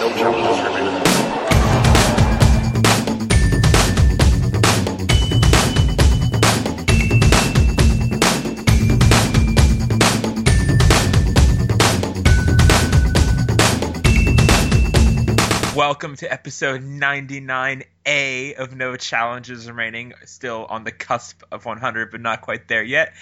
No remaining. Welcome to episode 99A of No Challenges Remaining. Still on the cusp of 100, but not quite there yet.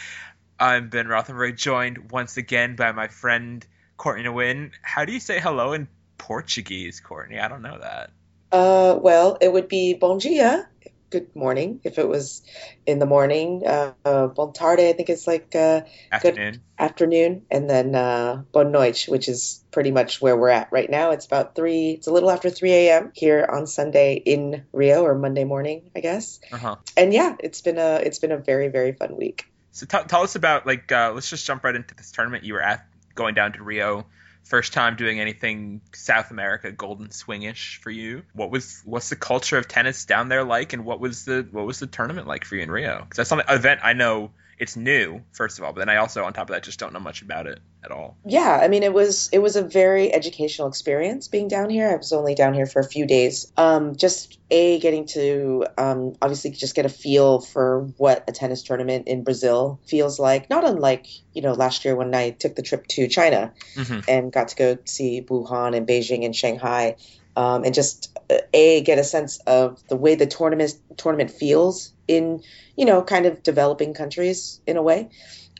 I'm Ben Rothenberg, joined once again by my friend Courtney Nguyen. How do you say hello in Portuguese, Courtney? I don't know that. Uh, well, it would be bom dia, good morning. If it was in the morning, uh, uh bon tarde, I think it's like uh, afternoon. Good afternoon, and then uh, bon noite, which is pretty much where we're at right now. It's about three. It's a little after three a.m. here on Sunday in Rio, or Monday morning, I guess. Uh-huh. And yeah, it's been a it's been a very very fun week. So t- tell us about like uh, let's just jump right into this tournament you were at going down to Rio first time doing anything South America golden swingish for you. What was what's the culture of tennis down there like, and what was the what was the tournament like for you in Rio? Because that's an event I know it's new first of all, but then I also on top of that just don't know much about it at all. Yeah, I mean it was it was a very educational experience being down here. I was only down here for a few days. Um, just a getting to um, obviously just get a feel for what a tennis tournament in Brazil feels like. Not unlike you know last year when I took the trip to China mm-hmm. and got to go see Wuhan and Beijing and Shanghai. Um, and just uh, a get a sense of the way the tournament tournament feels in you know kind of developing countries in a way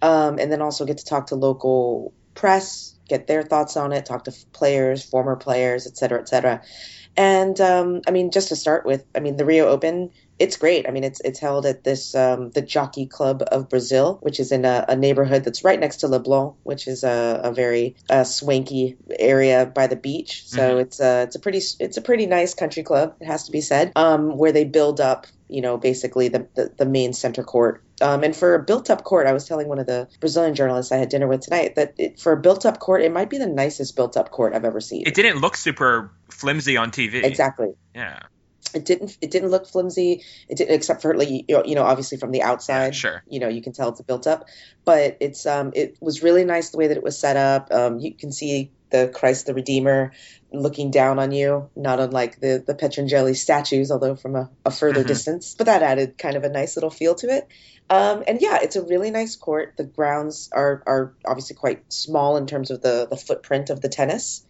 um, and then also get to talk to local press, get their thoughts on it, talk to players, former players, et cetera, et cetera. And um, I mean, just to start with, I mean, the Rio Open, it's great. I mean, it's it's held at this um, the Jockey Club of Brazil, which is in a, a, neighborhood that's right next to Leblon, which is a, a very uh, swanky area by the beach. So mm-hmm. it's a it's a pretty it's a pretty nice country club. It has to be said, um, where they build up you know, basically the, the, the main center court. Um, and for a built up court, I was telling one of the Brazilian journalists I had dinner with tonight that it, for a built up court, it might be the nicest built up court I've ever seen. It didn't look super flimsy on TV. Exactly. Yeah. It didn't. It didn't look flimsy. It didn't, except for like you know, obviously from the outside. Sure. You know, you can tell it's built up, but it's um, it was really nice the way that it was set up. Um, you can see the Christ the Redeemer looking down on you, not unlike the the Pietrangeli statues, although from a, a further mm-hmm. distance. But that added kind of a nice little feel to it. Um, and yeah, it's a really nice court. The grounds are are obviously quite small in terms of the the footprint of the tennis,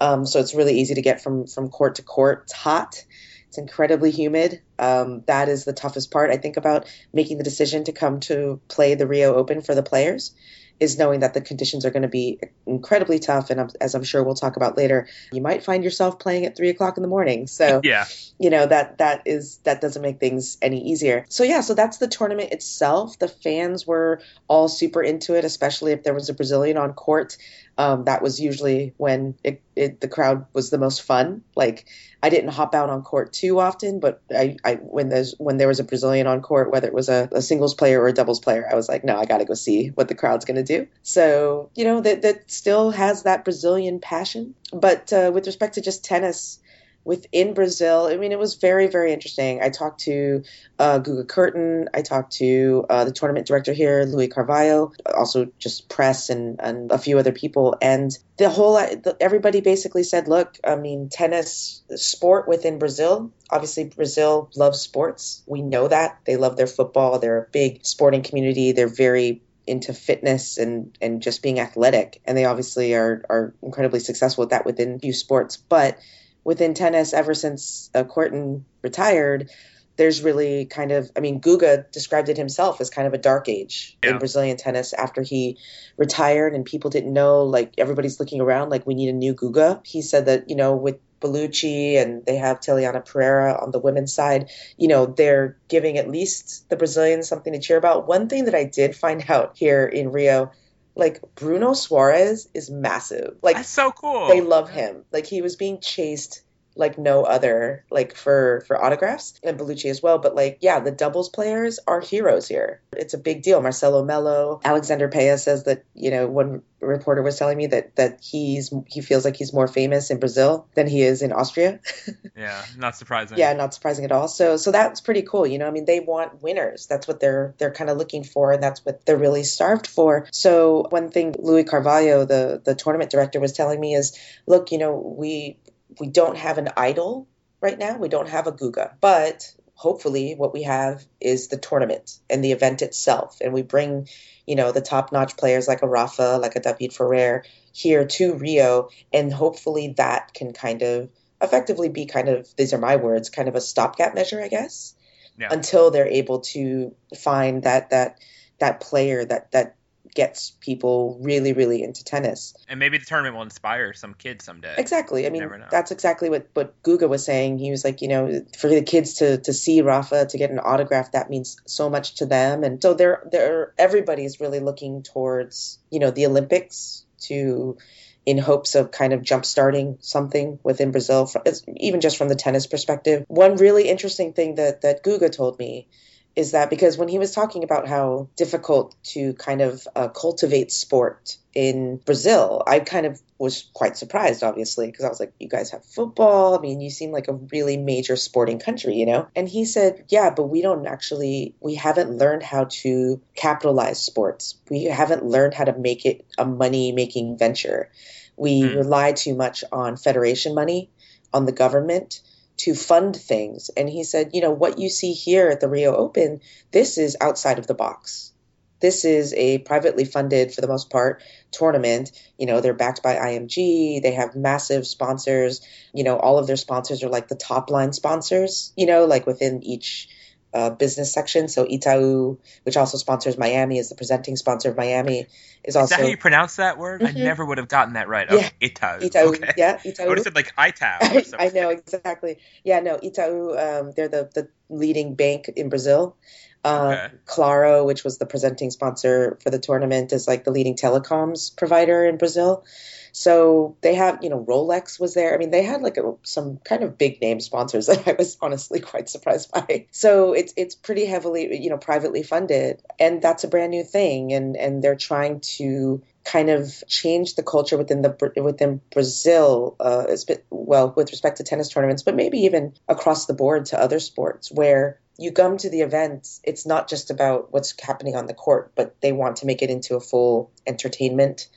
um, so it's really easy to get from from court to court. It's hot. It's incredibly humid. Um, that is the toughest part, I think, about making the decision to come to play the Rio Open for the players is knowing that the conditions are going to be incredibly tough. And as I'm sure we'll talk about later, you might find yourself playing at three o'clock in the morning. So yeah, you know that that is that doesn't make things any easier. So yeah, so that's the tournament itself. The fans were all super into it, especially if there was a Brazilian on court. Um, that was usually when it, it, the crowd was the most fun. Like I didn't hop out on court too often, but I, I when there's when there was a Brazilian on court, whether it was a, a singles player or a doubles player, I was like, no, I got to go see what the crowd's going to do. So you know that that still has that Brazilian passion. But uh, with respect to just tennis, within Brazil. I mean, it was very, very interesting. I talked to uh, Guga Kuerten. I talked to uh, the tournament director here, Louis Carvalho, also just press and, and a few other people. And the whole, everybody basically said, look, I mean, tennis sport within Brazil. Obviously, Brazil loves sports. We know that. They love their football. They're a big sporting community. They're very into fitness and and just being athletic and they obviously are are incredibly successful with that within few sports but within tennis ever since uh, Kuerten retired, there's really kind of, I mean, Guga described it himself as kind of a dark age yeah. in Brazilian tennis after he retired and people didn't know, like everybody's looking around like we need a new Guga. He said that, you know, with Bellucci and they have Teliana Pereira on the women's side, you know, they're giving at least the Brazilians something to cheer about. One thing that I did find out here in Rio like Bruno Soares is massive. Like That's so cool. They love him. Like he was being chased like no other like for for autographs and Bellucci as well but like yeah the doubles players are heroes here. It's a big deal. Marcelo Melo, Alexander Peya says that you know one reporter was telling me that that he's he feels like he's more famous in Brazil than he is in Austria. Yeah not surprising. Yeah not surprising at all. So so that's pretty cool you know I mean they want winners. That's what they're they're kind of looking for and that's what they're really starved for. So one thing Louis Carvalho the the tournament director was telling me is look you know we we don't have an idol right now. We don't have a Guga, but hopefully what we have is the tournament and the event itself. And we bring, you know, the top notch players like a Rafa, like a David Ferrer here to Rio. And hopefully that can kind of effectively be kind of, these are my words, kind of a stopgap measure, I guess, yeah. until they're able to find that, that, that player that, that gets people really, really into tennis. And maybe the tournament will inspire some kids someday. Exactly. I mean, that's exactly what, what Guga was saying. He was like, you know, for the kids to, to see Rafa, to get an autograph, that means so much to them. And so they're, they're, everybody's really looking towards, you know, the Olympics to, in hopes of kind of jump-starting something within Brazil, even just from the tennis perspective. One really interesting thing that, that Guga told me is that because when he was talking about how difficult to kind of uh, cultivate sport in Brazil, I kind of was quite surprised, obviously, because I was like, you guys have football. I mean, you seem like a really major sporting country, you know? And he said, yeah, but we don't actually, we haven't learned how to capitalize sports. We haven't learned how to make it a money making venture. We mm. rely too much on federation money, on the government to fund things. And he said, you know, what you see here at the Rio Open, this is outside of the box. This is a privately funded, for the most part, tournament. You know, they're backed by IMG. They have massive sponsors. You know, all of their sponsors are like the top line sponsors, you know, like within each uh, business section. So Itaú, which also sponsors Miami, is the presenting sponsor of Miami. Is, also is that how you pronounce that word? Mm-hmm. I never would have gotten that right. Yeah, oh, Itaú. Itaú. Okay. Yeah, Itaú. I would have said like Itaú. I know exactly. Yeah, no, Itaú. Um, they're the the leading bank in Brazil. Uh, okay. Claro, which was the presenting sponsor for the tournament, is like the leading telecoms provider in Brazil. So they have, you know, Rolex was there. I mean, they had like a, some kind of big name sponsors that I was honestly quite surprised by. So it's it's pretty heavily, you know, privately funded, and that's a brand new thing. And and they're trying to kind of change the culture within the within Brazil, uh, well, with respect to tennis tournaments, but maybe even across the board to other sports where you come to the event, it's not just about what's happening on the court, but they want to make it into a full entertainment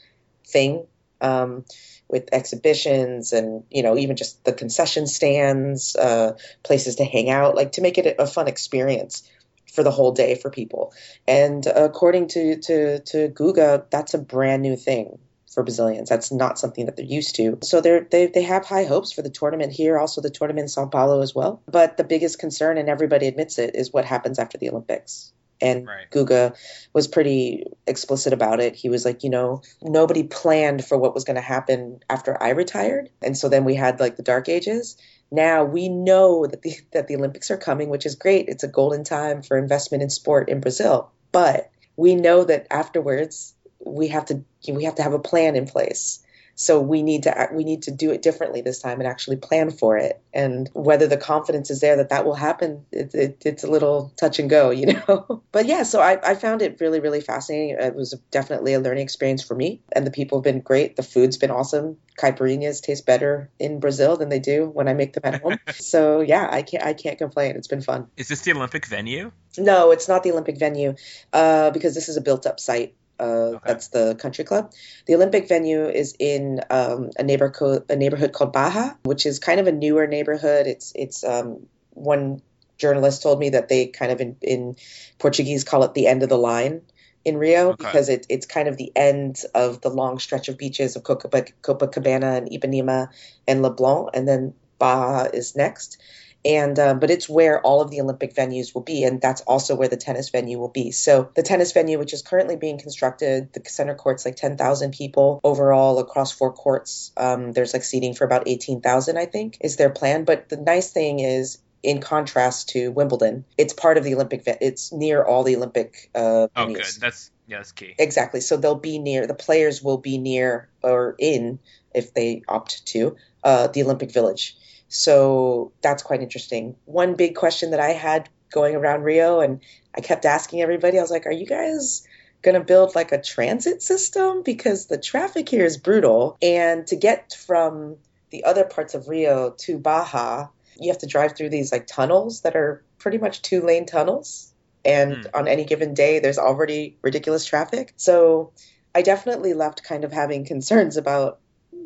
thing um, with exhibitions and you know even just the concession stands, uh, places to hang out, like to make it a fun experience for the whole day for people. And according to to to Guga, that's a brand new thing for Brazilians. That's not something that they're used to. So they're, they they have high hopes for the tournament here, also the tournament in Sao Paulo as well. But the biggest concern, and everybody admits it, is what happens after the Olympics. And right. Guga was pretty explicit about it. He was like, you know, nobody planned for what was going to happen after I retired. And so then we had like the dark ages. Now we know that the, that the Olympics are coming, which is great. It's a golden time for investment in sport in Brazil. But we know that afterwards we have to we have to have a plan in place so we need to we need to do it differently this time and actually plan for it. And whether the confidence is there that that will happen, it, it, it's a little touch and go, you know. but yeah, so I, I found it really really fascinating. It was definitely a learning experience for me, and the people have been great. The food's been awesome. Caipirinhas taste better in Brazil than they do when I make them at home. so yeah, I can't I can't complain. It's been fun. Is this the Olympic venue? No, it's not the Olympic venue, uh, because this is a built up site. Uh, okay. That's the country club. The Olympic venue is in um, a neighborhood a neighborhood called Barra, which is kind of a newer neighborhood. It's it's um, one journalist told me that they kind of in, in Portuguese call it the end of the line in Rio okay. because it, it's kind of the end of the long stretch of beaches of Copacabana and Ipanema and Leblon, and then Barra is next and uh, but it's where all of the Olympic venues will be, and that's also where the tennis venue will be. So the tennis venue, which is currently being constructed, the center court's like ten thousand people overall across four courts. Um, there's like seating for about eighteen thousand, I think, is their plan. But the nice thing is in contrast to Wimbledon, it's part of the Olympic. It's near all the Olympic. Uh, oh, good. That's yeah, that's key. Exactly. So they'll be near. The players will be near or in, if they opt to, uh, the Olympic Village. So that's quite interesting. One big question that I had going around Rio, and I kept asking everybody, I was like, are you guys going to build like a transit system? Because the traffic here is brutal. And to get from the other parts of Rio to Barra, you have to drive through these like tunnels that are pretty much two lane tunnels. And mm. on any given day, there's already ridiculous traffic. So I definitely left kind of having concerns about,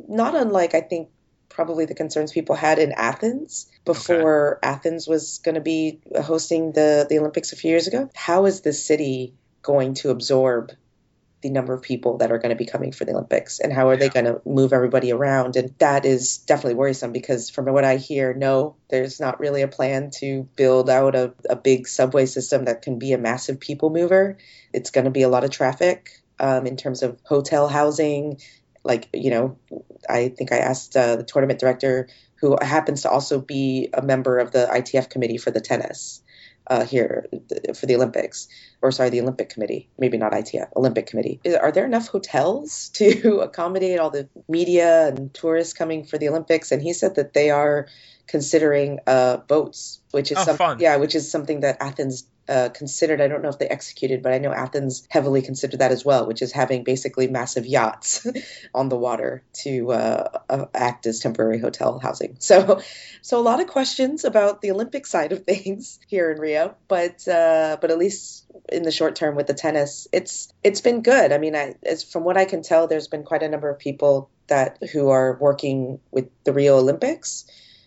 not unlike I think probably the concerns people had in Athens before okay. Athens was going to be hosting the, the Olympics a few years ago. How is this city going to absorb the number of people that are going to be coming for the Olympics and how are yeah. they going to move everybody around? And that is definitely worrisome because from what I hear, no, there's not really a plan to build out a, a big subway system that can be a massive people mover. It's going to be a lot of traffic um, in terms of hotel housing. Like, you know, I think I asked uh, the tournament director, who happens to also be a member of the ITF committee for the tennis uh, here for the Olympics, or sorry, the Olympic Committee, maybe not ITF, Olympic Committee. Are there enough hotels to accommodate all the media and tourists coming for the Olympics? And he said that they are considering uh, boats, which is oh, some, yeah, which is something that Athens uh, considered. I don't know if they executed, but I know Athens heavily considered that as well, which is having basically massive yachts on the water to uh, uh, act as temporary hotel housing. So, so a lot of questions about the Olympic side of things here in Rio, but uh, but at least in the short term with the tennis, it's it's been good. I mean, I, from what I can tell, there's been quite a number of people that who are working with the Rio Olympics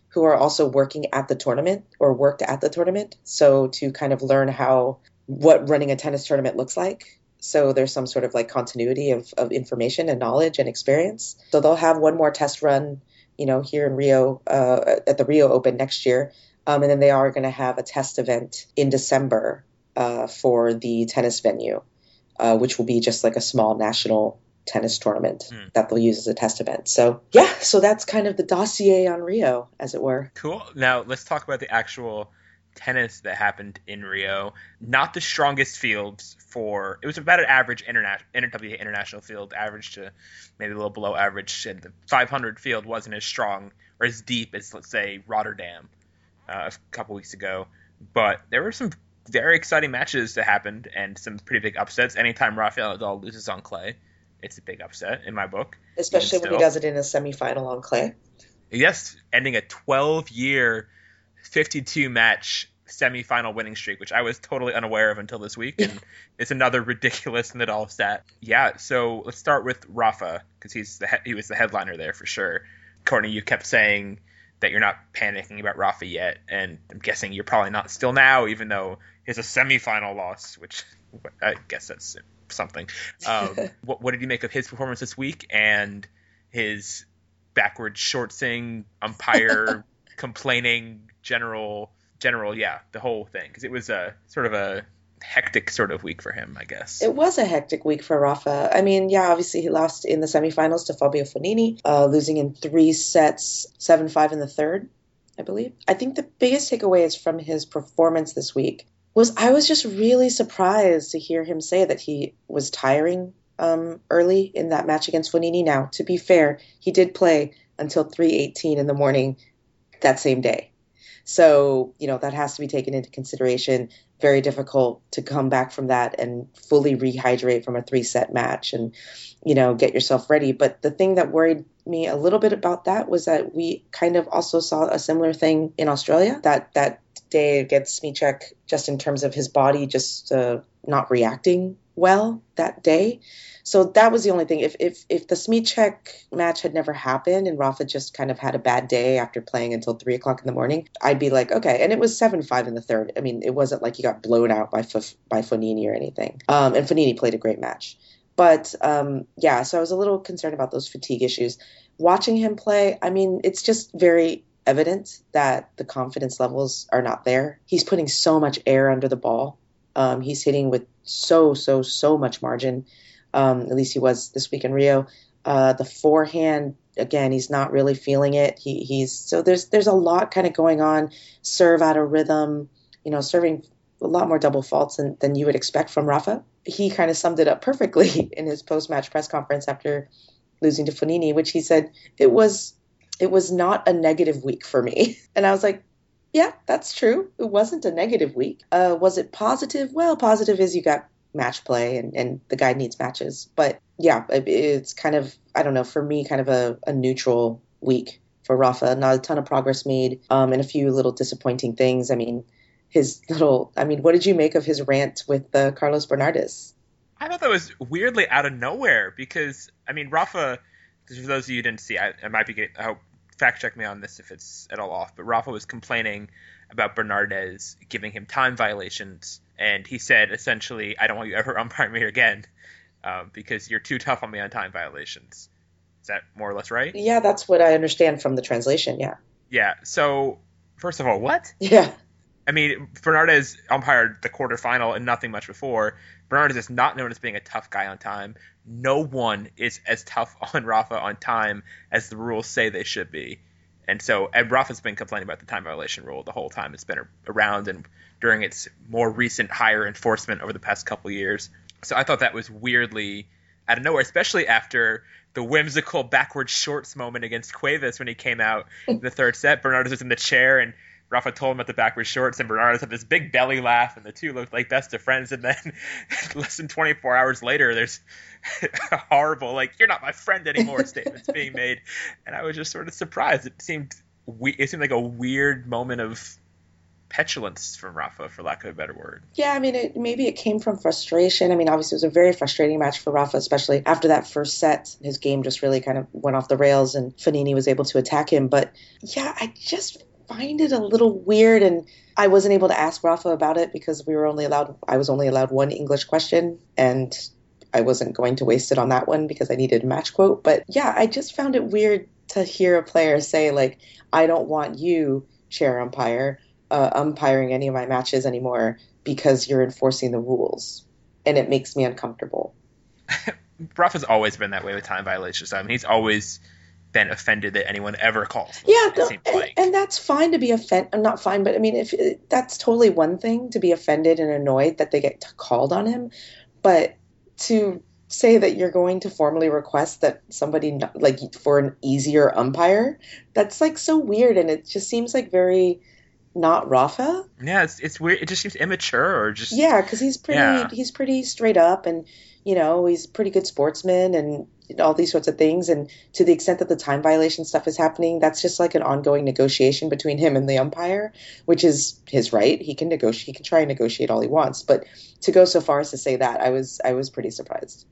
who are also working at the tournament or worked at the tournament. So to kind of learn how what running a tennis tournament looks like. So there's some sort of like continuity of, of information and knowledge and experience. So they'll have one more test run, you know, here in Rio uh, at the Rio Open next year. Um, and then they are going to have a test event in December uh, for the tennis venue, uh, which will be just like a small national tennis tournament mm. that they'll use as a test event. So yeah, so that's kind of the dossier on Rio, as it were. Cool. Now let's talk about the actual tennis that happened in Rio. Not the strongest fields for it was about an average international NWA international field, average to maybe a little below average. And the 500 field wasn't as strong or as deep as let's say Rotterdam uh, a couple weeks ago, but there were some very exciting matches that happened and some pretty big upsets. Anytime Rafael Nadal loses on clay, it's a big upset in my book. Especially when he does it in a semifinal on clay. Yes, ending a 12 year, 52 match semifinal winning streak, which I was totally unaware of until this week, and it's another ridiculous Nadal stat. Yeah, so let's start with Rafa because he's the he was the headliner there for sure. Courtney, you kept saying that you're not panicking about Rafa yet, and I'm guessing you're probably not still now, even though it's a semifinal loss, which I guess that's something. Um, what, what did you make of his performance this week and his backward short sing umpire complaining general general yeah the whole thing because it was a sort of a hectic sort of week for him, I guess. It was a hectic week for Rafa. I mean, yeah, obviously he lost in the semifinals to Fabio Fognini, uh, losing in three sets, 7 5 in the third, I believe. I think the biggest takeaway is from his performance this week was I was just really surprised to hear him say that he was tiring um, early in that match against Fognini. Now, to be fair, he did play until 3:18 in the morning that same day. So, you know, that has to be taken into consideration. Very difficult to come back from that and fully rehydrate from a three set match and, you know, get yourself ready. But the thing that worried me a little bit about that was that we kind of also saw a similar thing in Australia. That that day against Smyczek, just in terms of his body just uh, not reacting well that day. So that was the only thing. If if if the Smyczek match had never happened and Rafa just kind of had a bad day after playing until three o'clock in the morning, I'd be like, okay. And it was seven five in the third. I mean, it wasn't like he got blown out by F- by Fognini or anything. Um, and Fognini played a great match. But um, yeah, so I was a little concerned about those fatigue issues. Watching him play, I mean, it's just very evident that the confidence levels are not there. He's putting so much air under the ball. Um, he's hitting with so, so, so much margin. Um, at least he was this week in Rio. Uh, the forehand, again, he's not really feeling it. He, he's so there's there's a lot kind of going on. Serve out of rhythm, you know, serving a lot more double faults than, than you would expect from Rafa. He kind of summed it up perfectly in his post match press conference after losing to Fognini, which he said it was it was not a negative week for me. And I was like, yeah, that's true. It wasn't a negative week. Uh, was it positive? Well, positive is you got match play and, and the guy needs matches. But yeah, it, it's kind of, I don't know, for me, kind of a, a neutral week for Rafa. Not a ton of progress made um, and a few little disappointing things. I mean, his little, I mean, what did you make of his rant with uh, Carlos Bernardes? I thought that was weirdly out of nowhere because, I mean, Rafa, for those of you who didn't see, I, I might be, getting, I hope fact check me on this if it's at all off, but Rafa was complaining about Bernardes giving him time violations, and he said essentially, "I don't want you ever umpire me again um, because you're too tough on me on time violations." Is that more or less right? Yeah, that's what I understand from the translation. Yeah. Yeah. So first of all, what? Yeah. I mean, Bernardes umpired the quarterfinal and nothing much before. Bernardes is not known as being a tough guy on time. No one is as tough on Rafa on time as the rules say they should be. And so, and Rafa's been complaining about the time violation rule the whole time it's been around and during its more recent higher enforcement over the past couple years. So I thought that was weirdly out of nowhere, especially after the whimsical backward shorts moment against Cuevas when he came out in the third set. Bernardes was in the chair and Rafa told him at the back backward shorts, and Bernardes had this big belly laugh, and the two looked like best of friends. And then, less than 24 hours later, there's a horrible, like, "You're not my friend anymore" statements being made, and I was just sort of surprised. It seemed we- it seemed like a weird moment of petulance from Rafa, for lack of a better word. Yeah, I mean, it, maybe it came from frustration. I mean, obviously, it was a very frustrating match for Rafa, especially after that first set. His game just really kind of went off the rails, and Fognini was able to attack him. But yeah, I just find it a little weird, and I wasn't able to ask Rafa about it because we were only allowed. I was only allowed one English question, and I wasn't going to waste it on that one because I needed a match quote. But yeah, I just found it weird to hear a player say like, "I don't want you, chair umpire." uh, umpiring any of my matches anymore because you're enforcing the rules, and it makes me uncomfortable. Rafa's always been that way with time violations. I mean, he's always been offended that anyone ever calls. Them, yeah, no, and, like. and, that's fine to be offended. I'm not fine, but I mean, if that's totally one thing to be offended and annoyed that they get called on him, but to say that you're going to formally request that somebody like for an easier umpire, that's like so weird, and it just seems like very not Rafa. Yeah, it's it's weird. It just seems immature or just yeah, because he's pretty yeah. he's pretty straight up and you know he's a pretty good sportsman and all these sorts of things. And to the extent that the time violation stuff is happening, that's just like an ongoing negotiation between him and the umpire, which is his right. He can negotiate. He can try and negotiate all he wants, but to go so far as to say that, I was I was pretty surprised.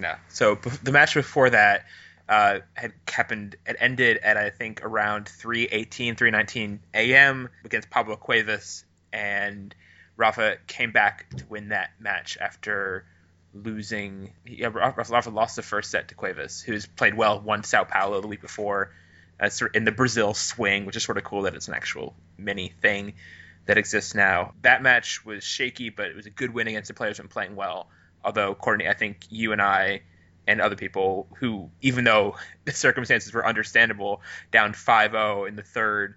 Yeah. So the match before that uh, had happened it ended at I think around 3:18 3:19 a.m. against Pablo Cuevas and Rafa came back to win that match after losing yeah, Rafa lost the first set to Cuevas who's played well won Sao Paulo the week before uh, in the Brazil swing which is sort of cool that it's an actual mini thing that exists now that match was shaky but it was a good win against the players who been playing well although Courtney I think you and I and other people who, even though the circumstances were understandable, down 5-0 in the third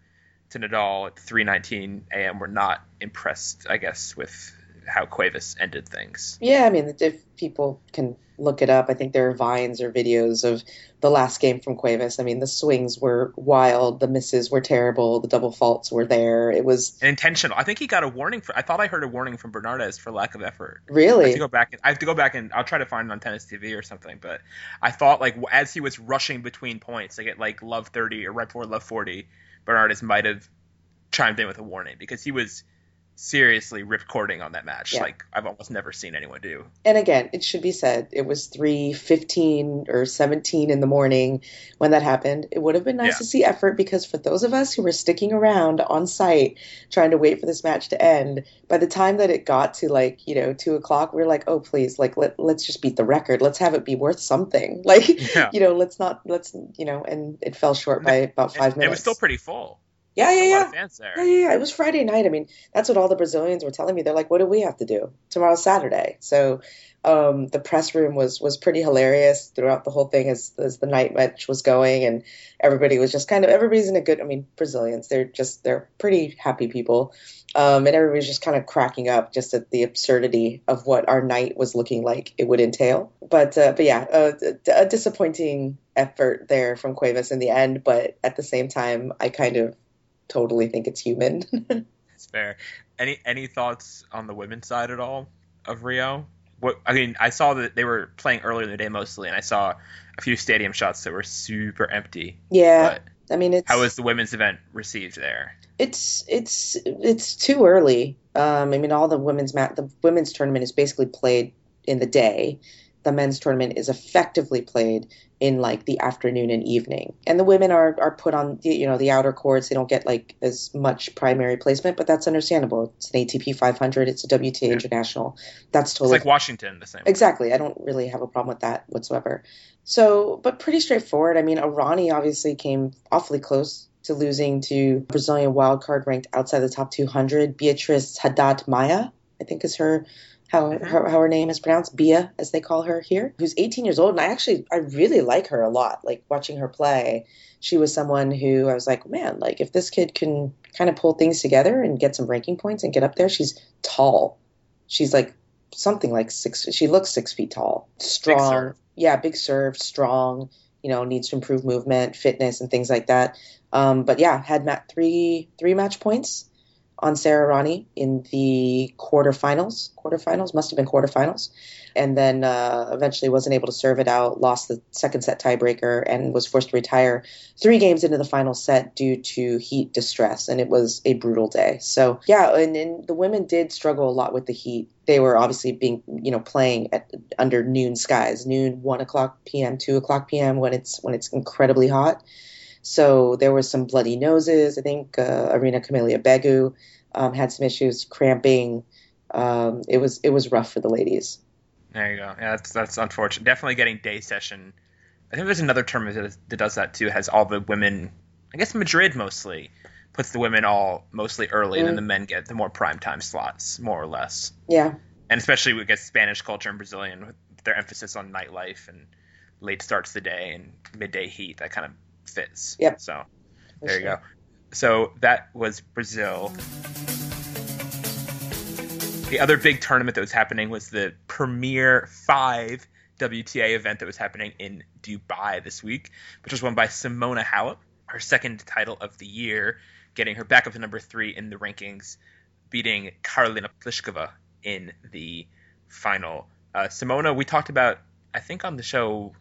to Nadal at 3:19 a.m. were not impressed, I guess, with how Cuevas ended things. Yeah, I mean, if people can look it up, I think there are vines or videos of the last game from Cuevas. I mean, the swings were wild, the misses were terrible, the double faults were there. It was intentional. I think he got a warning. For, I thought I heard a warning from Bernardes for lack of effort. Really? I have to go back. And, I have to go back and I'll try to find it on Tennis TV or something. But I thought like as he was rushing between points, like at like love 30 or right before love 40, Bernardes might have chimed in with a warning because he was seriously ripcording on that match yeah. like I've almost never seen anyone do. And again, it should be said it was 3:15 or 17 in the morning when that happened. It would have been nice yeah. to see effort because for those of us who were sticking around on site trying to wait for this match to end, by the time that it got to like, you know, two o'clock, we are like, oh please, like let let's just beat the record. Let's have it be worth something. Like, yeah. you know, let's not let's you know, and it fell short by about five minutes. It was still pretty full. Yeah, yeah, yeah. fans there. Yeah, yeah, yeah. It was Friday night. I mean, that's what all the Brazilians were telling me. They're like, "What do we have to do tomorrow, Saturday?" So, um, the press room was was pretty hilarious throughout the whole thing as as the night match was going, and everybody was just kind of everybody's in a good. I mean, Brazilians, they're just they're pretty happy people, um, and everybody's just kind of cracking up just at the absurdity of what our night was looking like it would entail. But uh, but yeah, uh, a disappointing effort there from Cuevas in the end, but at the same time, I kind of totally think it's human. That's fair. Any any thoughts on the women's side at all of Rio? What I mean, I saw that they were playing earlier in the day mostly, and I saw a few stadium shots that were super empty. Yeah, I mean, it's, how was the women's event received there? It's it's it's too early. Um, I mean, all the women's mat the women's tournament is basically played in the day, the men's tournament is effectively played in like the afternoon and evening. And the women are are put on the, you know the outer courts. They don't get like as much primary placement, but that's understandable. It's an ATP 500. It's a WTA yeah. International. That's totally it's like Washington the same. Exactly. Way. I don't really have a problem with that whatsoever. So, but pretty straightforward. I mean, Errani obviously came awfully close to losing to Brazilian wildcard ranked outside the top 200, Beatriz Haddad Maia, I think is her how, mm-hmm. her, how her name is pronounced, Bia, as they call her here, who's 18 years old. And I actually, I really like her a lot. Like watching her play, she was someone who I was like, man, like if this kid can kind of pull things together and get some ranking points and get up there, she's tall. She's like something like six, she looks six feet tall, strong. Big yeah, big serve, strong, you know, needs to improve movement, fitness, and things like that. Um, but yeah, had mat- three three match points on Sara Errani in the quarterfinals. Quarterfinals must have been quarterfinals, and then uh, eventually wasn't able to serve it out. Lost the second set tiebreaker and was forced to retire three games into the final set due to heat distress, and it was a brutal day. So yeah, and, and the women did struggle a lot with the heat. They were obviously being you know playing at under noon skies, noon, one o'clock p.m., two o'clock p.m. when it's when it's incredibly hot. So there was some bloody noses. I think uh, Irina Camelia Begu um, had some issues cramping. Um, it was it was rough for the ladies. There you go. Yeah, that's that's unfortunate. Definitely getting day session. I think there's another term that, does that too. Has all the women. I guess Madrid mostly puts the women all mostly early, mm. and then the men get the more prime time slots, more or less. Yeah. And especially with Spanish culture and Brazilian, with their emphasis on nightlife and late starts of the day and midday heat, that kind of fits. Yep. So there sure. you go. So that was Brazil. The other big tournament that was happening was the Premier 5 WTA event that was happening in Dubai this week, which was won by Simona Halep, her second title of the year, getting her back up to number three in the rankings, beating Karolina Pliskova in the final. Uh, Simona, we talked about, I think, on the show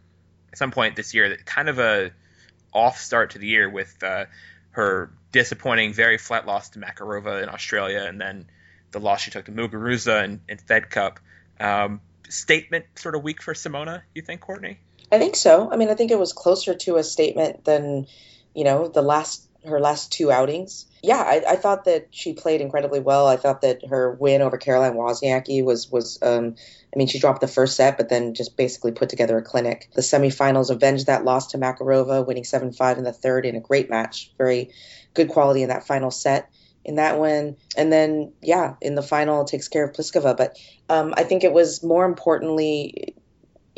at some point this year, that kind of a off start to the year with uh, her disappointing, very flat loss to Makarova in Australia, and then the loss she took to Muguruza in, in Fed Cup. Um, statement sort of week for Simona, you think, Courtney? I think so. I mean, I think it was closer to a statement than, you know, the last her last two outings. Yeah, I, I thought that she played incredibly well. I thought that her win over Caroline Wozniacki was was um, I mean, she dropped the first set, but then just basically put together a clinic. The semifinals avenged that loss to Makarova, winning 7 5 in the third in a great match. Very good quality in that final set in that one. And then, yeah, in the final, takes care of Pliskova. But um, I think it was more importantly,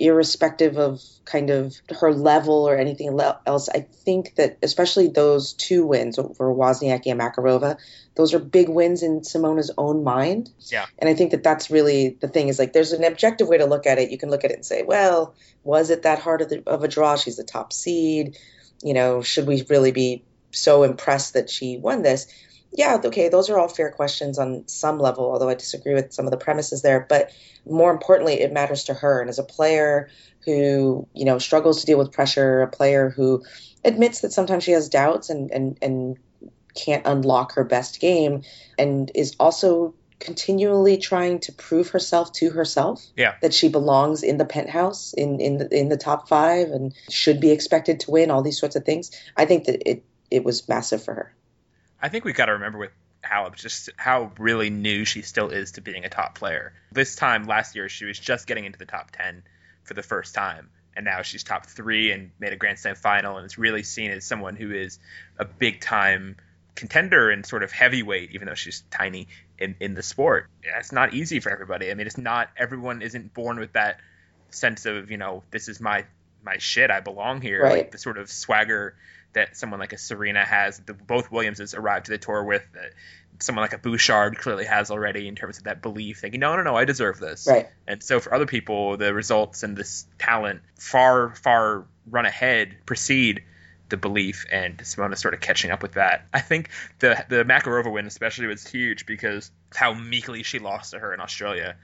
irrespective of kind of her level or anything else, I think that especially those two wins over Wozniacki and Makarova, those are big wins in Simona's own mind. Yeah. And I think that that's really the thing is like there's an objective way to look at it. You can look at it and say, well, was it that hard of, the, of a draw? She's the top seed. You know, should we really be so impressed that she won this? Yeah, okay, those are all fair questions on some level, although I disagree with some of the premises there. But more importantly, it matters to her. And as a player who, you know, struggles to deal with pressure, a player who admits that sometimes she has doubts and, and, and can't unlock her best game, and is also continually trying to prove herself to herself yeah. that she belongs in the penthouse in in the, in the top 5 and should be expected to win all these sorts of things i think that it it was massive for her i think we've got to remember with Halep just how really new she still is to being a top player this time last year she was just getting into the top 10 for the first time and now she's top 3 and made a grand slam final and is really seen as someone who is a big time contender and sort of heavyweight, even though she's tiny in, in the sport. It's not easy for everybody. I mean, it's not everyone isn't born with that sense of you know this is my my shit. I belong here. Right. Like the sort of swagger that someone like a Serena has. The, both Williamses arrived to the tour with. Uh, someone like a Bouchard clearly has already in terms of that belief, thinking, no, no, no, I deserve this. Right. And so for other people, the results and this talent far, far run ahead, precede the belief, and Simona sort of catching up with that. I think the the Makarova win especially was huge because how meekly she lost to her in Australia,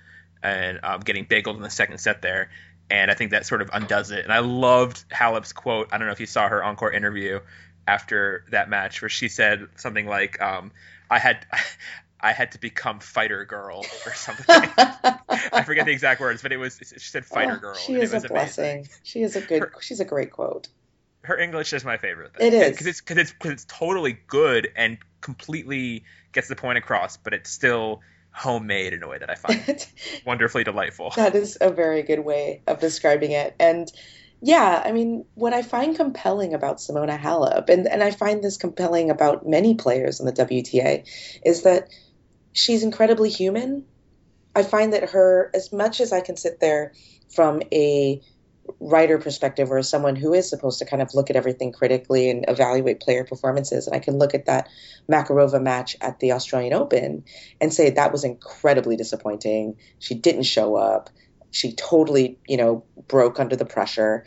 and um, getting bageled in the second set there. And I think that sort of undoes it. And I loved Halep's quote. I don't know if you saw her encore interview after that match, where she said something like, um, "I had." I had to become fighter girl or something. I forget the exact words, but it was she said fighter Oh, girl. She and is a blessing. amazing. She is a good. Her- she's a great quote. Her English is my favorite. It is. because it's because it's because it's totally good and completely gets the point across, but it's still homemade in a way that I find wonderfully delightful. that is a very good way of describing it. And yeah, I mean, what I find compelling about Simona Halep, and, and I find this compelling about many players in the WTA, is that she's incredibly human. I find that her, as much as I can sit there from a writer perspective or someone who is supposed to kind of look at everything critically and evaluate player performances, and I can look at that Makarova match at the Australian Open and say that was incredibly disappointing. She didn't show up. She totally, you know, broke under the pressure.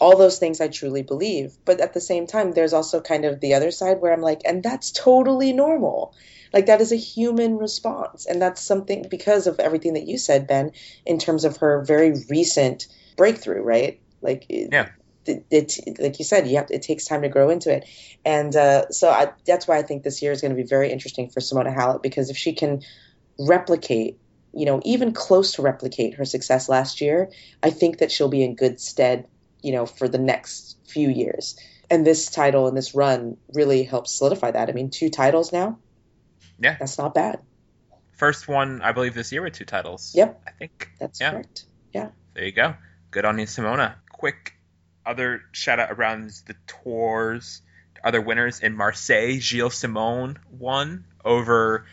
All those things I truly believe. But at the same time, there's also kind of the other side where I'm like, and that's totally normal. Like that is a human response. And that's something because of everything that you said, Ben, in terms of her very recent breakthrough, right? Like, Yeah. It, it, like you said, you have it takes time to grow into it, and uh, so I, that's why I think this year is going to be very interesting for Simona Halep because if she can replicate, you know, even close to replicate her success last year, I think that she'll be in good stead, you know, for the next few years. And this title and this run really helps solidify that. I mean, two titles now. Yeah. That's not bad. First one, I believe, this year with two titles. Yep. I think. That's Yeah. correct. Yeah, there you go. Good on you, Simona. Quick other shout out around the tours. Other winners in Marseille, Gilles Simon won over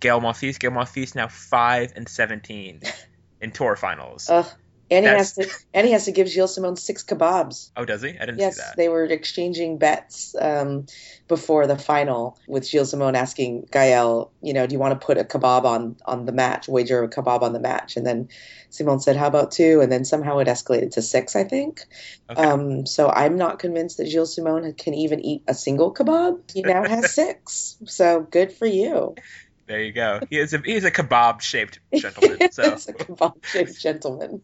Gael Monfils. Gael Monfils now five and seventeen in tour finals. Ugh. And he That's- has to and he has to give Gilles Simon six kebabs. oh, does he? I didn't Yes, see that. Yes, they were exchanging bets um, before the final, with Gilles Simon asking Gael, you know, do you want to put a kebab on on the match, wager a kebab on the match? And then Simon said, how about two? And then somehow it escalated to six, I think. Okay. Um, so I'm not convinced that Gilles Simon can even eat a single kebab. He now has six. So good for you. there you go. He is a he's a kebab shaped gentleman. So It's a kebab shaped gentleman.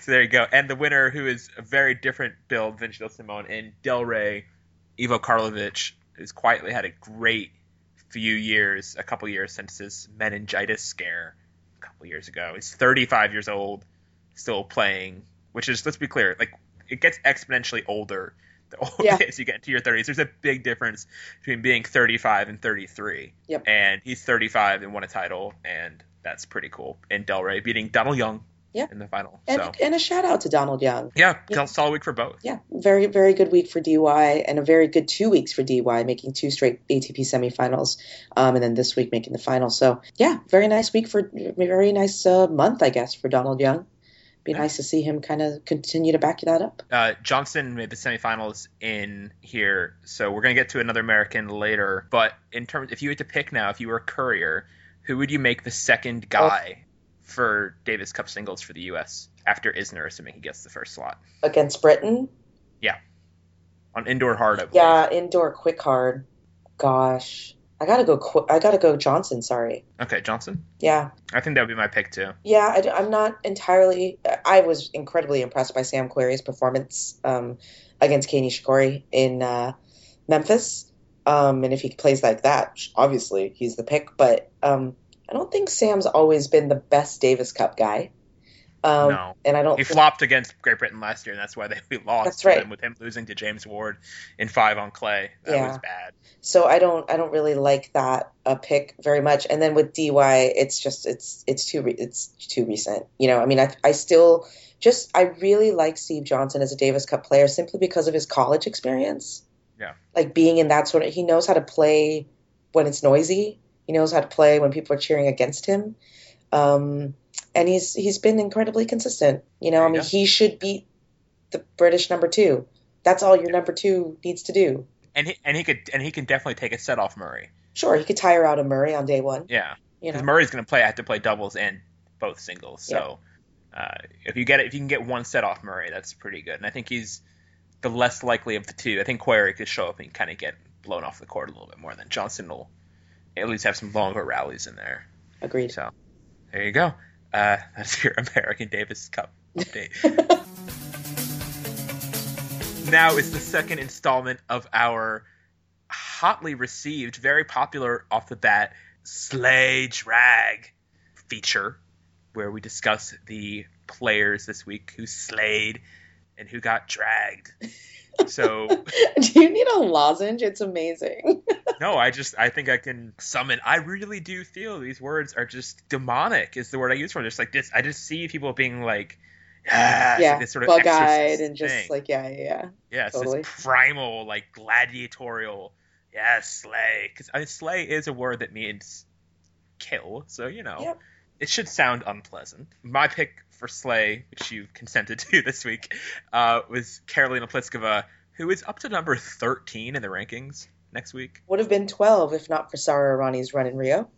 So there you go. And the winner, who is a very different build than Gilles Simone in Delray, Ivo Karlovic, has quietly had a great few years, a couple years since his meningitis scare a couple years ago. He's 35 years old, still playing, which is, let's be clear, like it gets exponentially older the older Yeah. as you get into your 30s. There's a big difference between being 35 and 33. Yep. And he's 35 and won a title, and that's pretty cool. In Delray, beating Donald Young Yeah. in the final. And, so and a shout out to Donald Young. yeah, Yeah. solid week for both. Yeah, very, very good week for DY and a very good two weeks for DY, making two straight ATP semifinals, um, and then this week making the final. So, yeah, very nice week for, very nice uh, month, I guess, for Donald Young. Be Yeah. nice to see him kind of continue to back that up. Uh, Johnson made the semifinals in here, so we're gonna get to another American later. But in terms, if you had to pick now, if you were a Courier, who would you make the second guy for Davis Cup singles for the U.S. after Isner, assuming he gets the first slot Against Britain, Yeah, on indoor hard? Yeah, indoor quick hard. Gosh, I gotta go. Qu- I gotta go Johnson. Sorry. Okay, Johnson. Yeah, I think that would be my pick too. Yeah, I, am not entirely. I was incredibly impressed by Sam Querrey's performance um, against Kei Nishikori in uh, Memphis. Um, and if he plays like that, obviously he's the pick. But um, I don't think Sam's always been the best Davis Cup guy. Um, no, And I don't. he flopped against Great Britain last year, and that's why they we lost. That's right. With him losing to James Ward in five on clay, that Yeah. was bad. so I don't. I don't really like that uh, pick very much. And then with DY, it's just it's it's too re- it's too recent. You know, I mean, I I still just I really like Steve Johnson as a Davis Cup player simply because of his college experience. Yeah. Like being in that sort of he knows how to play when it's noisy. He knows how to play when people are cheering against him. Um, and he's he's been incredibly consistent. You know, There I mean, he should beat the British number two. That's all your number two needs to do. And he and he could and he can definitely take a set off Murray. Sure, he could tire out a Murray on day one. Yeah. You because Murray's going to play I have to play doubles and both singles. So uh, if you get it, if you can get one set off Murray, that's pretty good. And I think he's the less likely of the two. I think Querrey could show up and kind of get blown off the court a little bit more than Johnson will at least have some longer rallies in there. agreed. So there you go. Uh, that's your American Davis Cup update. now is the second installment of our hotly received, very popular off the bat Slay Drag feature, where we discuss the players this week who slayed and who got dragged. So, do you need a lozenge? It's amazing. no, I just I think I can summon. I really do feel these words are just demonic. Is the word I use for it. just like this. I just see people being like, ah, yeah, like this sort of bug-eyed and thing. just like yeah, yeah, yeah. yeah, totally. primal, like gladiatorial. Yeah, slay. Because I mean, slay is a word that means kill. So you know, Yep. it should sound unpleasant. My pick for slay, which you consented to this week, uh, was Karolina Pliskova, who is up to number 13 in the rankings next week. Would have been 12 if not for Sara Errani's run in Rio.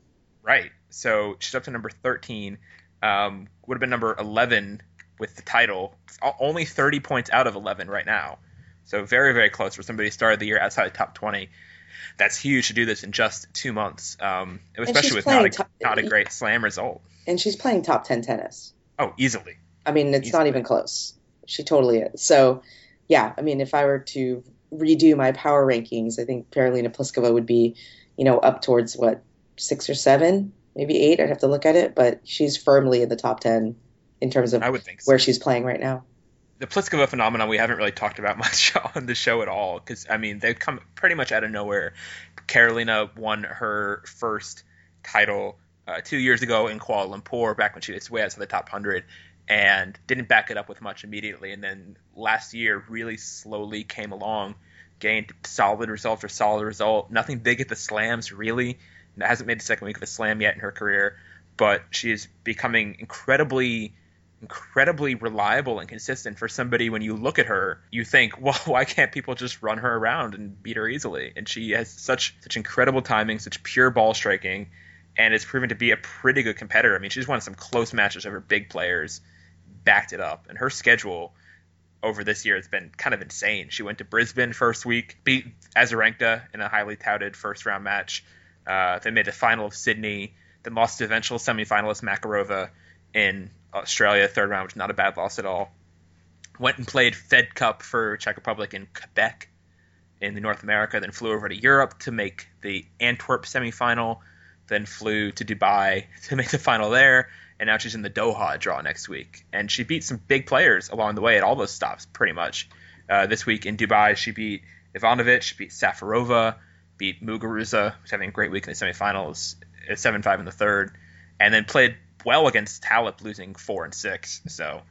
Right. So she's up to number 13. Um, would have been number 11 with the title. Only 30 points out of 11 right now. So very, very close for somebody who started the year outside the top 20. That's huge to do this in just two months, um, especially with not a, top- not a great slam result. And she's playing top 10 tennis. Oh, easily. I mean, it's Easily. not even close. She totally is. So, yeah, I mean, if I were to redo my power rankings, I think Karolina Pliskova would be, you know, up towards what, six or seven, maybe eight. I'd have to look at it, but she's firmly in the top 10 in terms of I would think so. where she's playing right now. the Pliskova phenomenon we haven't really talked about much on the show at all because I mean they come pretty much out of nowhere. Karolina won her first title uh, two years ago in Kuala Lumpur, back when she was way outside the top hundred, and didn't back it up with much immediately. And then last year really slowly came along, gained solid result for solid result. Nothing big at the slams really. Hasn't made the second week of a slam yet in her career, but she is becoming incredibly incredibly reliable and consistent for somebody when you look at her you think well why can't people just run her around and beat her easily and she has such such incredible timing such pure ball striking and has proven to be a pretty good competitor. I mean she's won some close matches over big players backed it up. And her schedule over this year has been kind of insane. She went to brisbane first week beat azarenka in a highly touted first round match. Uh, they made the final of sydney then lost to eventual semifinalist makarova in Australia, third round, which is not a bad loss at all. Went and played Fed Cup for Czech Republic in Quebec in North America, then flew over to Europe to make the Antwerp semifinal, then flew to Dubai to make the final there, and now she's in the Doha draw next week. And she beat some big players along the way at all those stops, pretty much. Uh, this week in Dubai, she beat Ivanovic, beat Safarova, beat Muguruza, who's having a great week in the semifinals, at 7 5 in the third, and then played well against Halep, losing four and six. So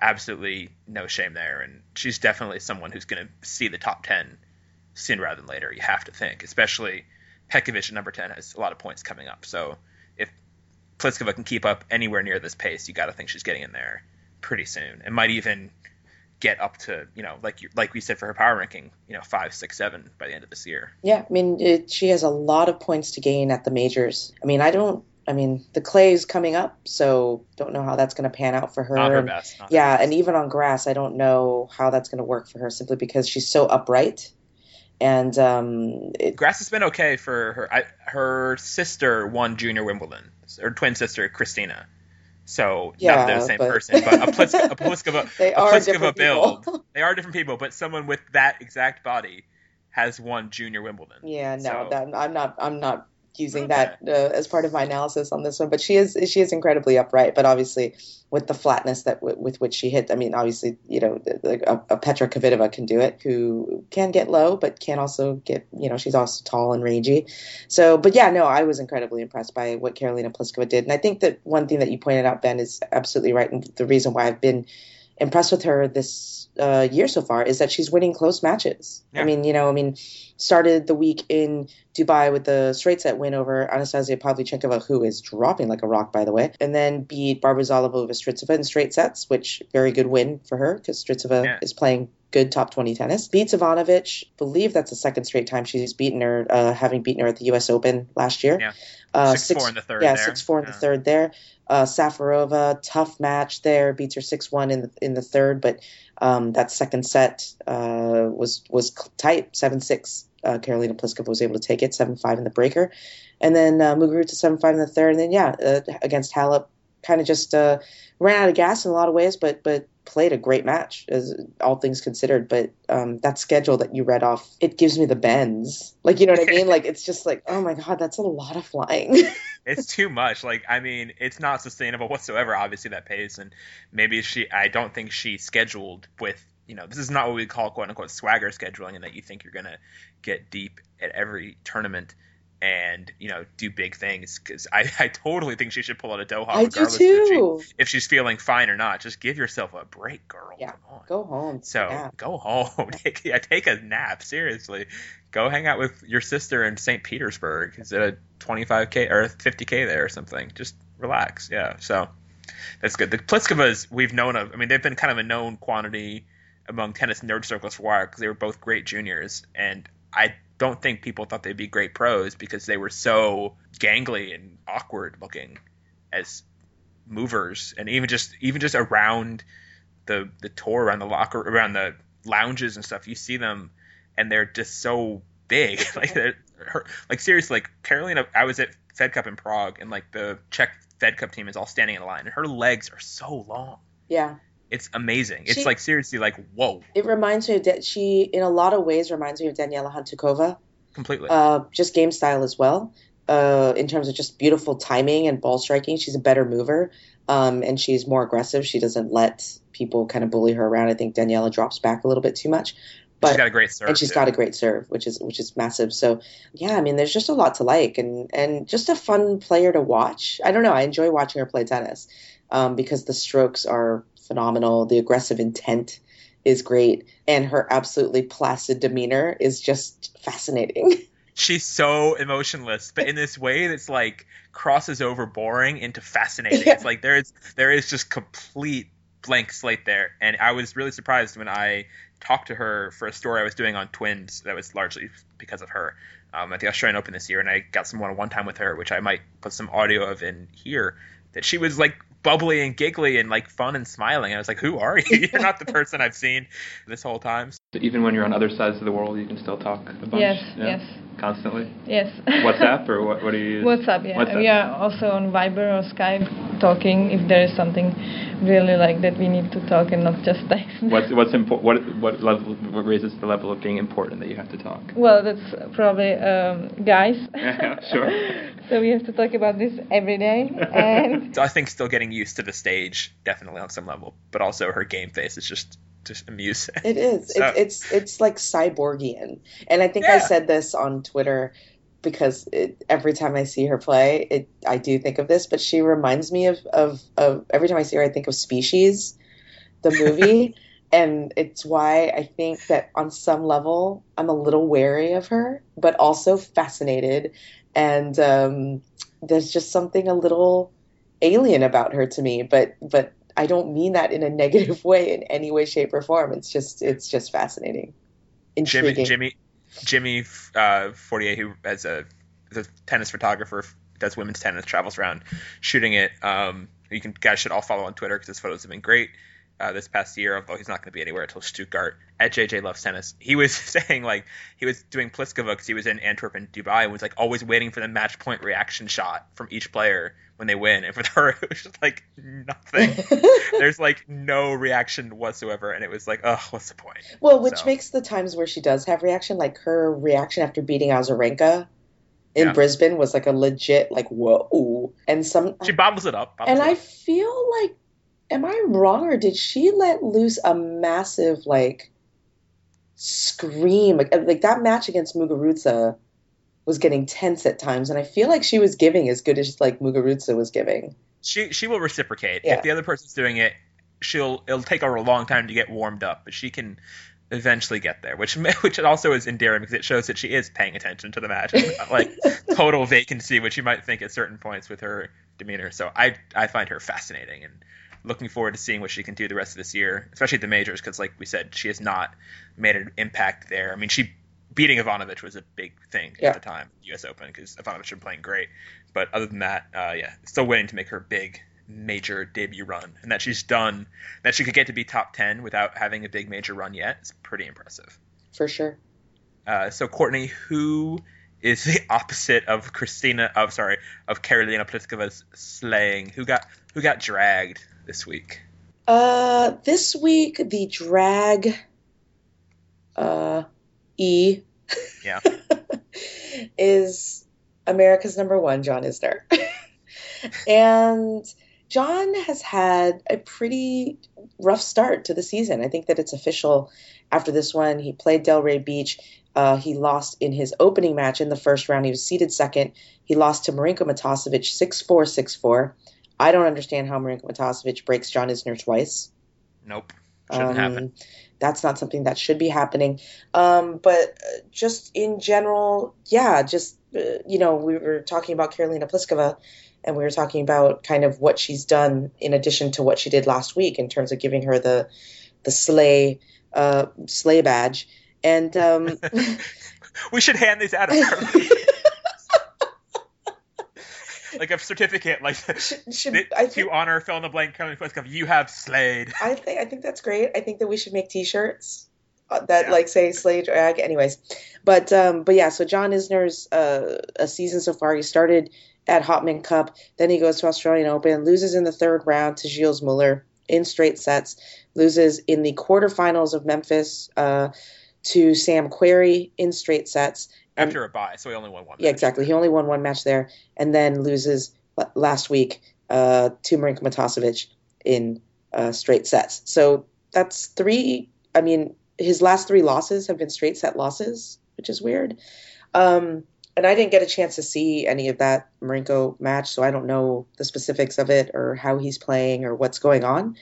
absolutely no shame there. And she's definitely someone who's going to see the top ten sooner rather than later. You have to think, especially Petkovic at number ten has a lot of points coming up. So if Pliskova can keep up anywhere near this pace, you got to think she's getting in there pretty soon, and might even get up to you know like you, like we said for her power ranking, you know five, six, seven by the end of this year. Yeah, I mean, it, she has a lot of points to gain at the majors. I mean, I don't. I mean, the clay is coming up, so don't know how that's going to pan out for her. Not her best. not her yeah, best. and even on grass, I don't know how that's going to work for her simply because she's so upright. And um, it, Grass has been okay for her. I, her sister won junior Wimbledon. Her twin sister Kristyna. So not the same but- person, but a, Plisk, a Pliskova, they a are Pliskova different build. people. They are different people, but someone with that exact body has won junior Wimbledon. yeah, no, So- that, I'm not. I'm not using that uh, as part of my analysis on this one. But she is she is incredibly upright. But obviously, with the flatness that w- with which she hit, I mean, obviously, you know, a, a Petra Kvitova can do it, who can get low, but can also get, you know, she's also tall and rangy. So, but yeah, no, I was incredibly impressed by what Karolina Pliskova did, and I think that one thing that you pointed out, Ben, is absolutely right, and the reason why I've been impressed with her this uh, year so far is that she's winning close matches. Yeah. I mean, you know, I mean, started the week in Dubai with the straight set win over Anastasia Pavlyuchenkova, who is dropping like a rock, by the way, and then beat Barbora Zahlavova Strycova in straight sets, which very good win for her because Strycova Yeah. is playing good top 20 tennis. Beats Ivanovic. Believe that's the second straight time she's beaten her, uh, having beaten her at the U.S. Open last year. Yeah. Uh, six, four in the third. yeah, there. six four in Yeah. the third there. Uh, Safarova, tough match there, beats her six one in the in the third, but um, that second set uh, was was tight, seven six. Uh, Karolina Pliskova was able to take it seven five in the breaker, and then uh, Muguruza seven five in the third, and then yeah, uh, against Halep, kind of just uh, ran out of gas in a lot of ways, but but played a great match, as all things considered. But um, that schedule that you read off, it gives me the bends. Like you know what I mean? like it's just like, oh my god, that's a lot of flying. it's too much. Like I mean, it's not sustainable whatsoever. Obviously, that pace, and maybe she. I don't think she scheduled with. You know, this is not what we call "quote unquote" swagger scheduling, and that you think you're gonna get deep at every tournament and you know do big things because I, I totally think she should pull out a Doha I do regardless too. If, she, if she's feeling fine or not. Just give yourself a break, girl. Yeah, Come on. go home. So Yeah. go home. take, yeah, take a nap. Seriously, go hang out with your sister in St. Petersburg. Is it a 25k or 50k there or something? Just relax. Yeah. So that's good. The Pliskova's we've known of. I mean, they've been kind of a known quantity among tennis nerd circles for a while because they were both great juniors, and I don't think people thought they'd be great pros because they were so gangly and awkward looking as movers, and even just even just around the the tour around the locker around the lounges and stuff you see them and they're just so big. Like they're like seriously like carolina i was at fed cup in prague and like the czech fed cup team is all standing in line and her legs are so long. Yeah, it's amazing it's She- like seriously like whoa it reminds me of that. She, in a lot of ways, reminds me of Daniela Hantuchova. completely Uh, just game style as well. Uh, in terms of just beautiful timing and ball striking, she's a better mover, um, and she's more aggressive. She doesn't let people kind of bully her around. I think Daniela drops back a little bit too much, but she's got a great serve and she's too. got a great serve, which is which is massive. So yeah, I mean, there's just a lot to like, and and just a fun player to watch. I don't know, I enjoy watching her play tennis um, because the strokes are phenomenal. The aggressive intent is great, and her absolutely placid demeanor is just fascinating. she's so emotionless, but in this way that's like crosses over boring into fascinating. Yeah. It's like there is there is just complete blank slate there, and I was really surprised when I talked to her for a story I was doing on twins. That was largely because of her um, at the Australian Open this year, and I got some one-on-one time with her, which I might put some audio of in here. That she was like bubbly and giggly and like fun and smiling. I was like, "Who are you? You're not the person I've seen this whole time." Even when you're on other sides of the world, you can still talk a bunch. Yes, yeah? yes, Constantly. yes. WhatsApp or what? What do you use? WhatsApp, yeah. WhatsApp. We are also on Viber or Skype talking if there is something really like that we need to talk and not just text. What's what's impo- What what level? What raises the level of being important that you have to talk? well, that's probably um, guys. Yeah, sure. so we have to talk about this every day, and So I think still getting used to the stage, definitely on some level, but also her game face is just just amusing. It is. So- It's it's it's like cyborgian, and I think I said this on Twitter because it, every time I see her play, it I do think of this. But she reminds me of of, of every time I see her, I think of Species, the movie, and it's why I think that on some level I'm a little wary of her, but also fascinated, and um, there's just something a little alien about her to me. But but I don't mean that in a negative way in any way, shape, or form. It's just it's just fascinating, Jimmy intriguing. Jimmy Jimmy uh, Fortier, who as a, a tennis photographer does women's tennis, travels around shooting it. Um, you can guys should all follow on Twitter because his photos have been great. Uh, this past year, although he's not going to be anywhere until Stuttgart at JJ Loves Tennis. He was saying like he was doing Pliskova because he was in Antwerp and Dubai and was like always waiting for the match point reaction shot from each player when they win. And for her, it was just like nothing. There's like no reaction whatsoever, and it was like, oh, what's the point? well, which So- makes the times where she does have reaction, like her reaction after beating Azarenka in Yeah. Brisbane, was like a legit like whoa. And some She bobbles it up. and it I feel like, am I wrong or did she let loose a massive like scream? Like, like that match against Muguruza was getting tense at times, and I feel like she was giving as good as like Muguruza was giving. she she will reciprocate. Yeah. If the other person's doing it, she'll it'll take her a long time to get warmed up, but she can eventually get there, which which also is endearing because it shows that she is paying attention to the match. Not like total vacancy, which you might think at certain points with her demeanor. So I I find her fascinating and looking forward to seeing what she can do the rest of this year, especially at the majors, because like we said, she has not made an impact there. I mean, she beating Ivanovic was a big thing Yeah. at the time, U.S. Open, because Ivanovic had been playing great. But other than that, uh, yeah, still waiting to make her big major debut run, and that she's done, that she could get to be top ten without having a big major run yet. is pretty impressive. For sure. Uh, so Courtney, who is the opposite of Kristyna? Of sorry, of Karolina Pliskova's slaying. Who got who got dragged this week? Uh, this week the drag uh E Yeah. is America's number one, John Isner. and John has had a pretty rough start to the season. I think that it's official after this one. He played Delray Beach. Uh, he lost in his opening match in the first round. He was seeded second. He lost to Marinko Matosevic 6 4 6 4. I don't understand how Marinko Matosevic breaks John Isner twice. Nope. Shouldn't Um, happen. That's not something that should be happening. Um, but uh, just in general, yeah, just, uh, you know, we were talking about Karolina Pliskova and we were talking about kind of what she's done in addition to what she did last week in terms of giving her the, the sleigh, uh, sleigh badge. And, um, We should hand these out. like a certificate, like should, should, I to think, honor fill in the blank Karolina Pliskova. You have slayed. I think I think that's great. I think that we should make T-shirts uh, that Yeah. like say "Slay Drag." Anyways, but um, but yeah. So John Isner's uh, a season so far. He started at Hopman Cup, then he goes to Australian Open, loses in the third round to Gilles Muller in straight sets, loses in the quarterfinals of Memphis uh, to Sam Querrey in straight sets. After a bye, so he only won one. yeah, match. exactly. He only won one match there, and then loses last week uh, to Marinko Matosevic in uh, straight sets. So that's three. I mean, his last three losses have been straight set losses, which is weird. Um, and I didn't get a chance to see any of that Marinko match, so I don't know the specifics of it or how he's playing or what's going on.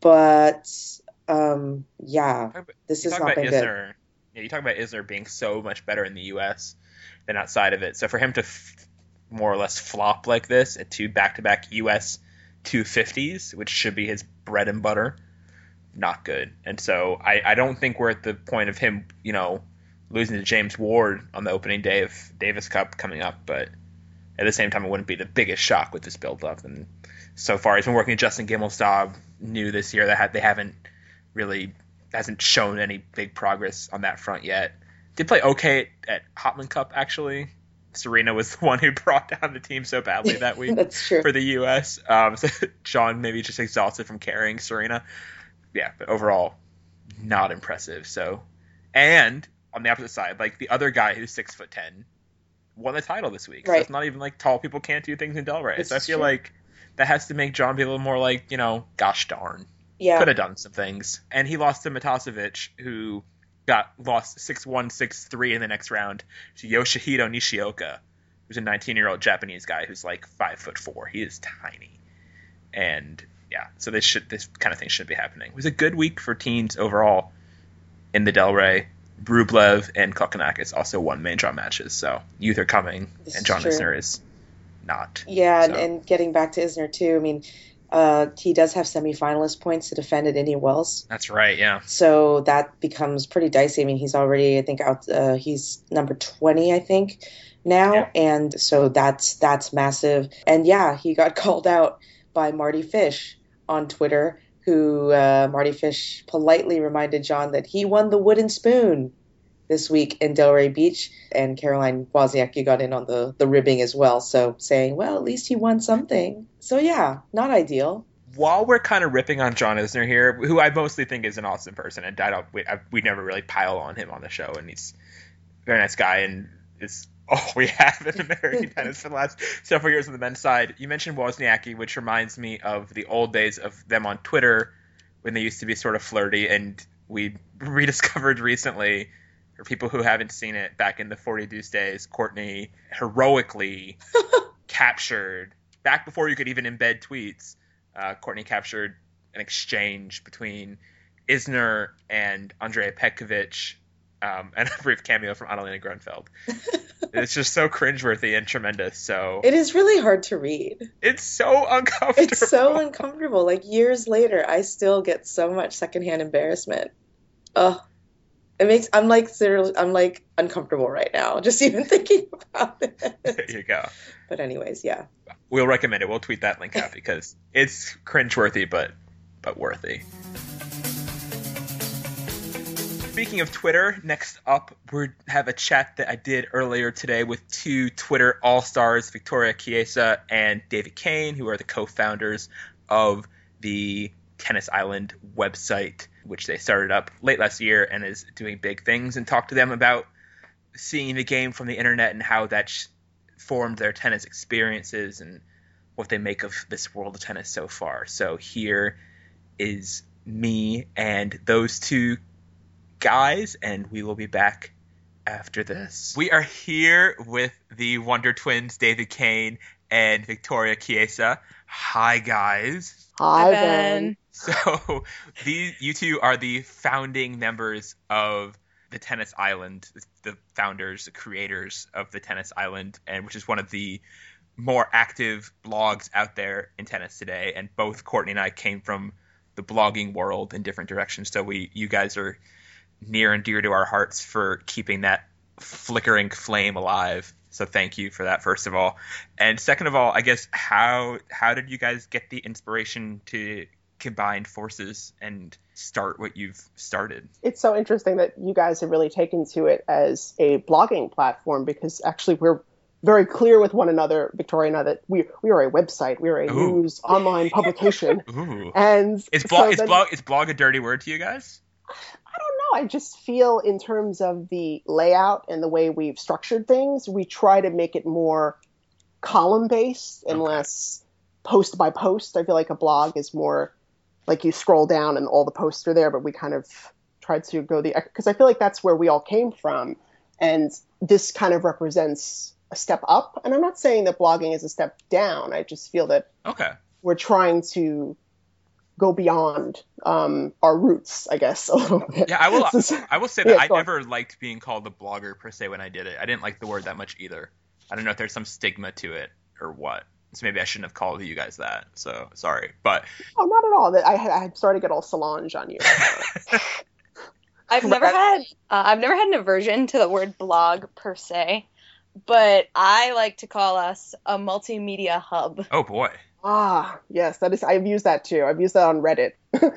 But um, yeah, this is not been good. Isner. Yeah, you talk about Isner being so much better in the U.S. than outside of it. So for him to f- more or less flop like this at two back-to-back U.S. 250s, which should be his bread and butter, not good. And so I, I don't think we're at the point of him, you know, losing to James Ward on the opening day of Davis Cup coming up. But at the same time, it wouldn't be the biggest shock with this build-up. And so far, he's been working with Justin Gimelstob new this year. That ha- they haven't really hasn't shown any big progress on that front yet. Did play okay at, at Hopman Cup actually. Serena was the one who brought down the team so badly that week That's true. for the U.S. Um, so John maybe just exhausted from carrying Serena. Yeah, but overall, not impressive. So, and on the opposite side, like the other guy who's six foot ten won the title this week. So it's not even like tall people can't do things in Delray. This so I feel true. like that has to make John be a little more like you know, gosh darn Yeah. could have done some things. And he lost to Matosevic, who got lost 6-1, 6-3 in the next round to Yoshihito Nishioka, who's a 19-year-old Japanese guy who's like five foot four. He is tiny, and yeah, so this should this kind of thing should be happening. It was a good week for teens overall in the Delray. Rublev and Kokkinakis also won main draw matches, so youth are coming, This and John. Isner is not. Yeah, and, and getting back to Isner too. I mean, uh, he does have semifinalist points to defend at Indian Wells, That's right, yeah. so that becomes pretty dicey. I mean, he's already, I think, out. Uh, he's number twenty, I think, now, Yeah. and so that's that's massive. And yeah, he got called out by Mardy Fish on Twitter, who uh, Mardy Fish politely reminded John that he won the wooden spoon this week in Delray Beach, and Caroline Wozniacki got in on the, the ribbing as well. So saying, well, at least he won something. So yeah, not ideal. while we're kind of ripping on John Isner here, who I mostly think is an awesome person, and I don't, we, I, we never really pile on him on the show, and he's a very nice guy, and is all we have in American tennis for the last several years on the men's side. You mentioned Wozniacki, which reminds me of the old days of them on Twitter when they used to be sort of flirty, and we rediscovered recently, for people who haven't seen it, back in the 40 Deuce days, Courtney heroically captured, back before you could even embed tweets, uh, Courtney captured an exchange between Isner and Andrea Petkovic, um, and a brief cameo from Anna-Lena Grönefeld. it's just so cringeworthy and tremendous. So It is really hard to read. it's so uncomfortable. It's so uncomfortable. Like years later, I still get so much secondhand embarrassment. Ugh. It makes I'm like seriously, I'm like uncomfortable right now just even thinking about it. there you go. But anyways, yeah. We'll recommend it. We'll tweet that link out because it's cringeworthy, but but worthy. Speaking of Twitter, next up we have a chat that I did earlier today with two Twitter all stars, Victoria Chiesa and David Kane, who are the co-founders of the Tennis Island website, which they started up late last year and is doing big things, and talk to them about seeing the game from the internet and how that formed their tennis experiences and what they make of this world of tennis so far. So here is me and those two guys, and we will be back after this. We are here with the Wonder Twins, David Kane and Victoria Chiesa. Hi, guys. Hi, Ben. So, these you two are the founding members of the Tennis Island, the founders, the creators of the Tennis Island, and which is one of the more active blogs out there in tennis today. And both Courtney and I came from the blogging world in different directions, so we you guys are near and dear to our hearts for keeping that flickering flame alive. So thank you for that first of all. And second of all, I guess how how did you guys get the inspiration to combine forces and start what you've started? It's so interesting that you guys have really taken to it as a blogging platform because actually we're very clear with one another, Victoria and I, that we we are a website, we are a Ooh. news online publication, Ooh. and Is so blog is then- blog is blog a dirty word to you guys? I don't know. I just feel in terms of the layout and the way we've structured things, we try to make it more column based and Okay. less post by post. I feel like a blog is more like you scroll down and all the posts are there, but we kind of tried to go the because I feel like that's where we all came from, and this kind of represents a step up. And I'm not saying that blogging is a step down. I just feel that Okay. we're trying to go beyond um, our roots, I guess, a little bit. Yeah, I will. I will say that Yeah, I go on. never liked being called a blogger per se when I did it. I didn't like the word that much either. I don't know if there's some stigma to it or what. So maybe I shouldn't have called you guys that. So sorry, but Oh, not at all. That I I had started to get all Solange on you. I've never had uh, I've never had an aversion to the word blog per se, but I like to call us a multimedia hub. oh boy, ah, yes, that is. I've used that too. I've used that on Reddit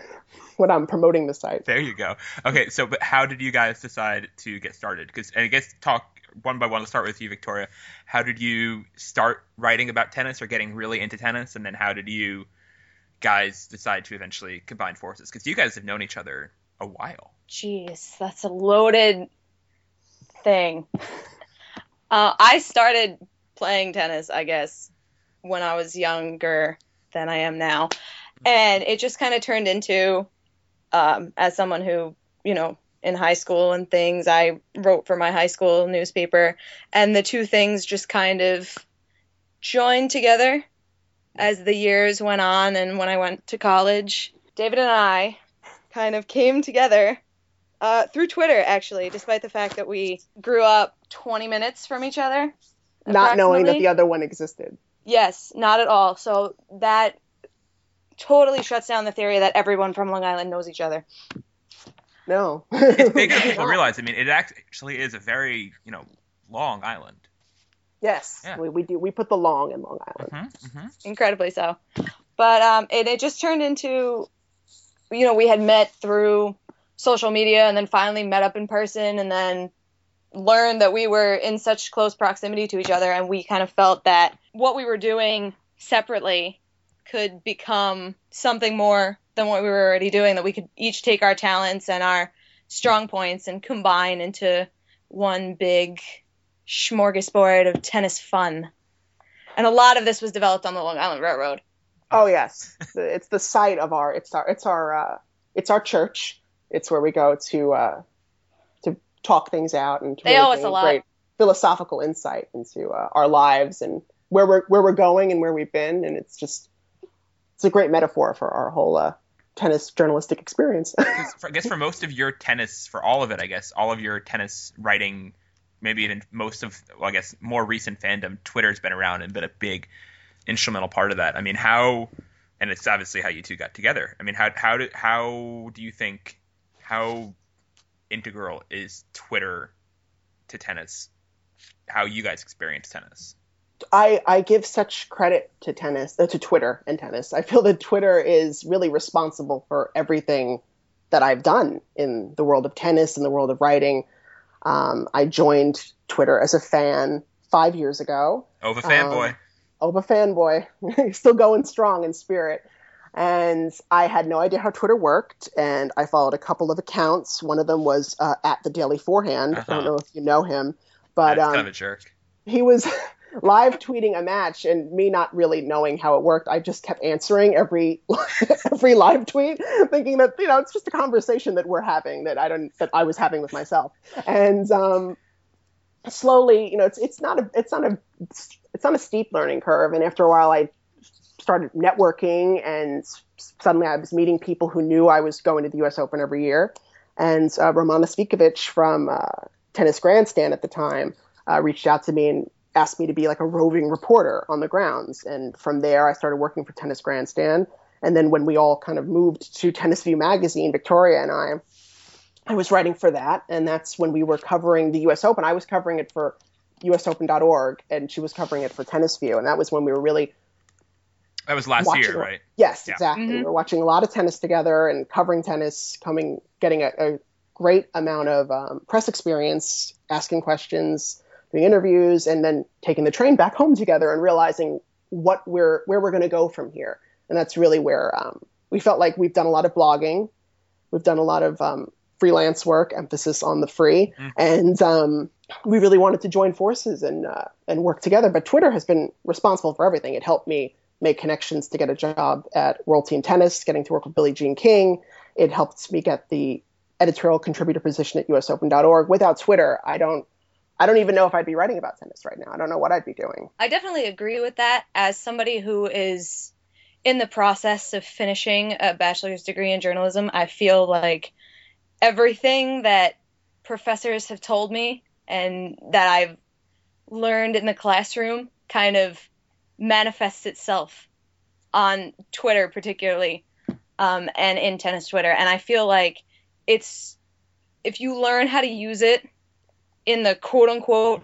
when I'm promoting the site. there you go. Okay, so but how did you guys decide to get started? Because I guess talk one by one. Let's start with you, Victoria. How did you start writing about tennis or getting really into tennis, and then how did you guys decide to eventually combine forces? Because you guys have known each other a while. Jeez, that's a loaded thing. Uh, I started playing tennis, I guess, when I was younger than I am now, and it just kind of turned into, um, as someone who, you know, in high school and things, I wrote for my high school newspaper, and the two things just kind of joined together as the years went on, and when I went to college, David and I kind of came together uh, through Twitter, actually, despite the fact that we grew up 20 minutes from each other. Not knowing that the other one existed. Yes, not at all. So that totally shuts down the theory that everyone from Long Island knows each other. No. It's bigger than people realize. I mean, it actually is a very you know long island. Yes, Yeah. we, we do. We put the long in Long Island. Mm-hmm, mm-hmm. incredibly so. But um, it, it just turned into, you know, we had met through social media and then finally met up in person and then learned that we were in such close proximity to each other and we kind of felt that what we were doing separately could become something more than what we were already doing that we could each take our talents and our strong points and combine into one big smorgasbord of tennis fun and a lot of this was developed on the Long Island Railroad. Oh yes, it's the site of our. It's our. It's our. Uh, it's our church. It's where we go to uh, talk things out and to They really owe us a lot. great philosophical insight into uh, our lives and where we're where we're going and where we've been. And it's just it's a great metaphor for our whole uh, tennis journalistic experience. for, I guess for most of your tennis, for all of it, I guess all of your tennis writing, maybe even most of, well, I guess more recent fandom, Twitter's been around and been a big instrumental part of that. I mean, how, and it's obviously how you two got together. I mean, how how do how do you think how integral is Twitter to tennis? How you guys experience tennis? I, I give such credit to tennis, uh, to Twitter and tennis. I feel that Twitter is really responsible for everything that I've done in the world of tennis and the world of writing. Um, I joined Twitter as a fan five years ago. Ova Um, fanboy. Oba fanboy, still going strong in spirit. And I had no idea how Twitter worked, and I followed a couple of accounts. One of them was uh, at the Daily Forehand. Uh-huh. I don't know if you know him, but That's um, kind of a jerk. he was live tweeting a match, and me not really knowing how it worked, I just kept answering every every live tweet, thinking that you know it's just a conversation that we're having that I don't that I was having with myself, and um, slowly, you know, it's it's not a it's not a it's not a steep learning curve, and after a while, I started networking, and suddenly I was meeting people who knew I was going to the U.S. Open every year, and uh, Romana Cvitkovic from uh, Tennis Grandstand at the time uh, reached out to me and asked me to be like a roving reporter on the grounds, and from there I started working for Tennis Grandstand, and then when we all kind of moved to Tennis View magazine, Victoria and I. I was writing for that, and that's when we were covering the U.S. Open. I was covering it for USOpen.org, and she was covering it for Tennis View, and that was when we were really That was last year, right? Yes, Yeah. exactly. Mhm. We were watching a lot of tennis together and covering tennis, coming, getting a, a great amount of um, press experience, asking questions, doing interviews, and then taking the train back home together and realizing what we're where we're going to go from here. And that's really where um, we felt like we've done a lot of blogging, we've done a lot of um, freelance work, emphasis on the free, Mhm. and um, we really wanted to join forces and uh, and work together. But Twitter has been responsible for everything. It helped me make connections to get a job at World Team Tennis, getting to work with Billie Jean King. It helped me get the editorial contributor position at USOpen.org. Without Twitter, I don't I don't even know if I'd be writing about tennis right now. I don't know what I'd be doing. I definitely agree with that. As somebody who is in the process of finishing a bachelor's degree in journalism, I feel like everything that professors have told me and that I've learned in the classroom kind of manifests itself on Twitter, particularly, um, and in tennis Twitter. And I feel like it's if you learn how to use it in the quote unquote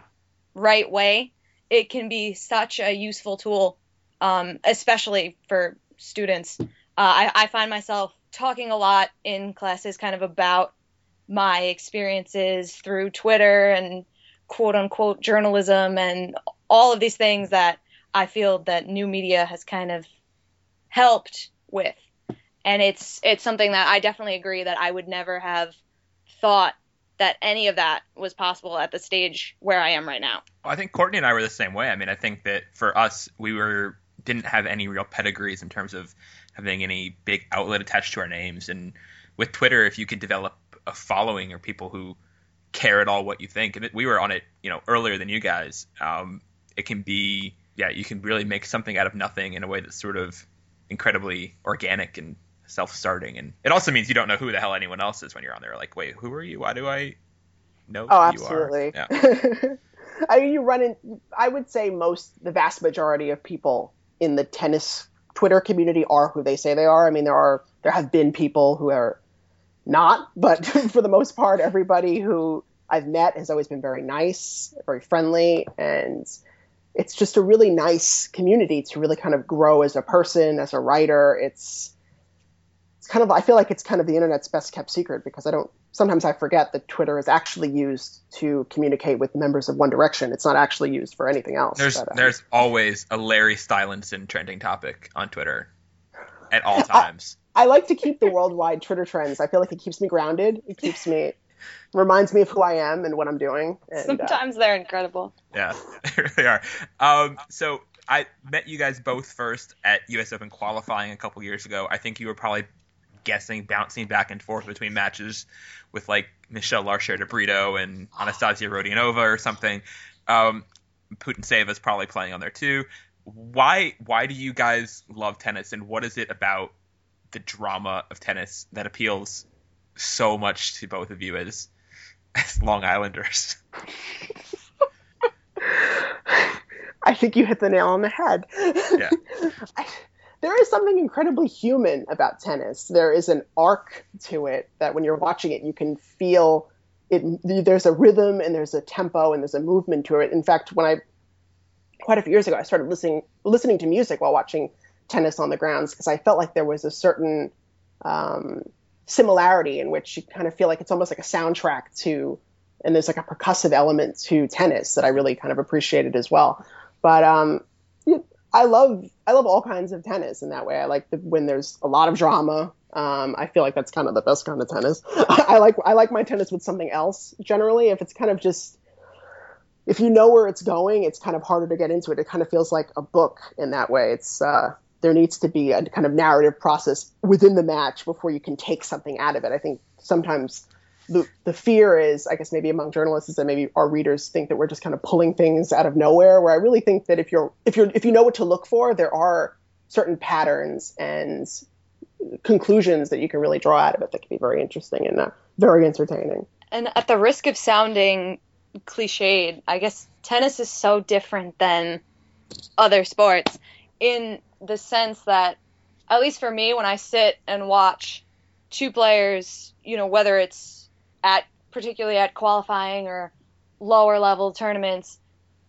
right way, it can be such a useful tool, um, especially for students. Uh, I, I find myself talking a lot in classes kind of about my experiences through Twitter and quote unquote journalism and all of these things that I feel that new media has kind of helped with. And it's it's something that I definitely agree that I would never have thought that any of that was possible at the stage where I am right now. Well, I think Courtney and I were the same way. I mean, I think that for us, we were didn't have any real pedigrees in terms of having any big outlet attached to our names. And with Twitter, if you could develop a following or people who care at all what you think, and we were on it, you know, earlier than you guys. Um, it can be, yeah, you can really make something out of nothing in a way that's sort of incredibly organic and self-starting. And it also means you don't know who the hell anyone else is when you're on there. Like, wait, who are you? Why do I know Oh, who you are? absolutely. Yeah. I mean, you run in. I would say most, the vast majority of people in the tennis Twitter community are who they say they are. I mean, there are there have been people who are not, but for the most part, everybody who I've met has always been very nice, very friendly, and it's just a really nice community to really kind of grow as a person, as a writer. It's it's kind of I feel like it's kind of the internet's best kept secret because I don't sometimes I forget that Twitter is actually used to communicate with members of One Direction. It's not actually used for anything else. There's but, uh, there's always a Larry Stylinson trending topic on Twitter at all times. I like to keep the worldwide Twitter trends. I feel like it keeps me grounded. It keeps me reminds me of who I am and what I'm doing. And, uh, Sometimes they're incredible. yeah, they are. Um, so I met you guys both first at U.S. Open qualifying a couple years ago. I think you were probably guessing, bouncing back and forth between matches with like Michelle Larcher de Brito and Anastasia Rodionova or something. Um, Putintseva's probably playing on there too. Why why do you guys love tennis and what is it about the drama of tennis that appeals so much to both of you as as Long Islanders? I think you hit the nail on the head. Yeah. I, there is something incredibly human about tennis. There is an arc to it that when you're watching it, you can feel it. There's a rhythm and there's a tempo and there's a movement to it. In fact, when I quite a few years ago, I started listening listening to music while watching tennis on the grounds because I felt like there was a certain um, similarity in which you kind of feel like it's almost like a soundtrack to, and there's like a percussive element to tennis that I really kind of appreciated as well. But um, I love I love all kinds of tennis in that way. I like the, when there's a lot of drama. Um, I feel like that's kind of the best kind of tennis. I like I like my tennis with something else generally. If it's kind of just if you know where it's going, it's kind of harder to get into it. It kind of feels like a book in that way. It's uh, there needs to be a kind of narrative process within the match before you can take something out of it. I think sometimes the the fear is, I guess maybe among journalists is that maybe our readers think that we're just kind of pulling things out of nowhere. Where I really think that if you're if you're if you know what to look for, there are certain patterns and conclusions that you can really draw out of it that can be very interesting and uh, very entertaining. And at the risk of sounding cliched, I guess tennis is so different than other sports in the sense that, at least for me, when I sit and watch two players, you know, whether it's at particularly at qualifying or lower level tournaments,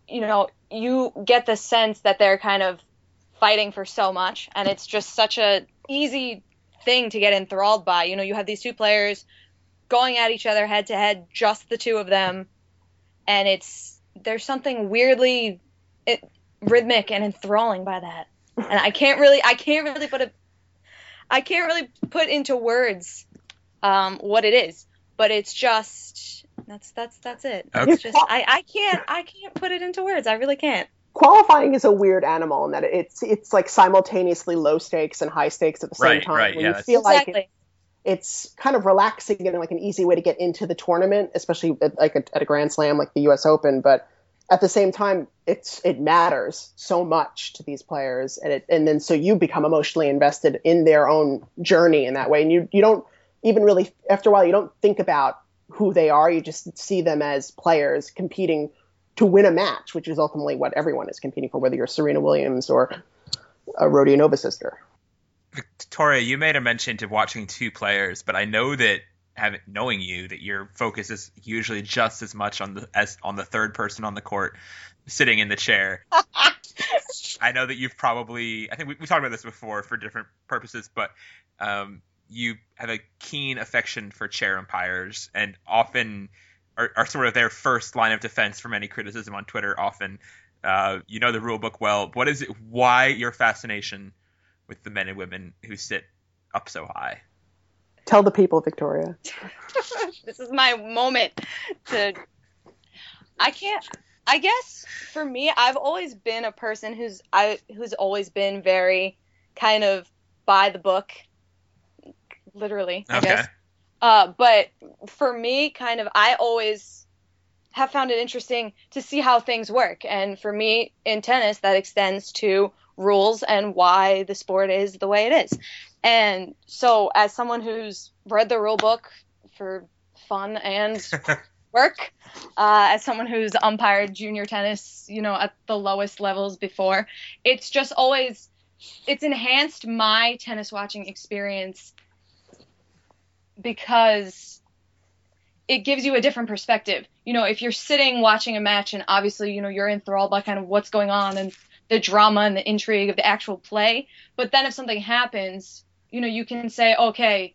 you know, you get the sense that they're kind of fighting for so much and it's just such a easy thing to get enthralled by. You know, you have these two players going at each other head to head, just the two of them, and it's there's something weirdly it, rhythmic and enthralling by that. And I can't really I can't really put a I can't really put into words um, what it is, but it's just that's that's that's it. Okay. It's just I, I can't I can't put it into words. I really can't. Qualifying is a weird animal in that it's it's like simultaneously low stakes and high stakes at the same Right, time. right, When yeah, you that's- feel like exactly. it, it's kind of relaxing and like an easy way to get into the tournament, especially at, like a, at a Grand Slam like the U.S. Open. But at the same time, it's it matters so much to these players, and it and then so you become emotionally invested in their own journey in that way, and you you don't even really after a while you don't think about who they are. You just see them as players competing to win a match, which is ultimately what everyone is competing for, whether you're Serena Williams or a Rodionova sister. Victoria, you made a mention to watching two players, but I know that having knowing you that your focus is usually just as much on the as on the third person on the court sitting in the chair. I know that you've probably I think we, we talked about this before for different purposes, but um, you have a keen affection for chair umpires and often are, are sort of their first line of defense from any criticism on Twitter. Often, uh, you know the rule book well. What is it? Why your fascination with the men and women who sit up so high? Tell the people, Victoria. this is my moment to I can't I guess for me I've always been a person who's I who's always been very kind of by the book literally I Okay. guess uh but for me kind of I always have found it interesting to see how things work and for me in tennis that extends to rules and why the sport is the way it is. And so as someone who's read the rule book for fun and work uh, as someone who's umpired junior tennis you know at the lowest levels before it's just always it's enhanced my tennis watching experience because it gives you a different perspective. You know if you're sitting watching a match and obviously you know you're enthralled by kind of what's going on and the drama and the intrigue of the actual play. But then if something happens you know you can say okay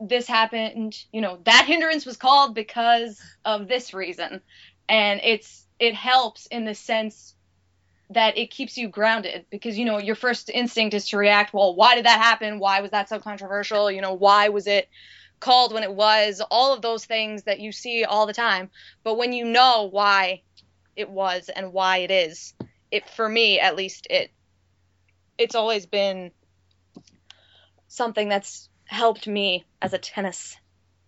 this happened you know that hindrance was called because of this reason. And it's it helps in the sense that it keeps you grounded because you know your first instinct is to react well why did that happen? Why was that so controversial? You know why was it called when it was? All of those things that you see all the time. But when you know why it was and why it is it for me at least it it's always been something that's helped me as a tennis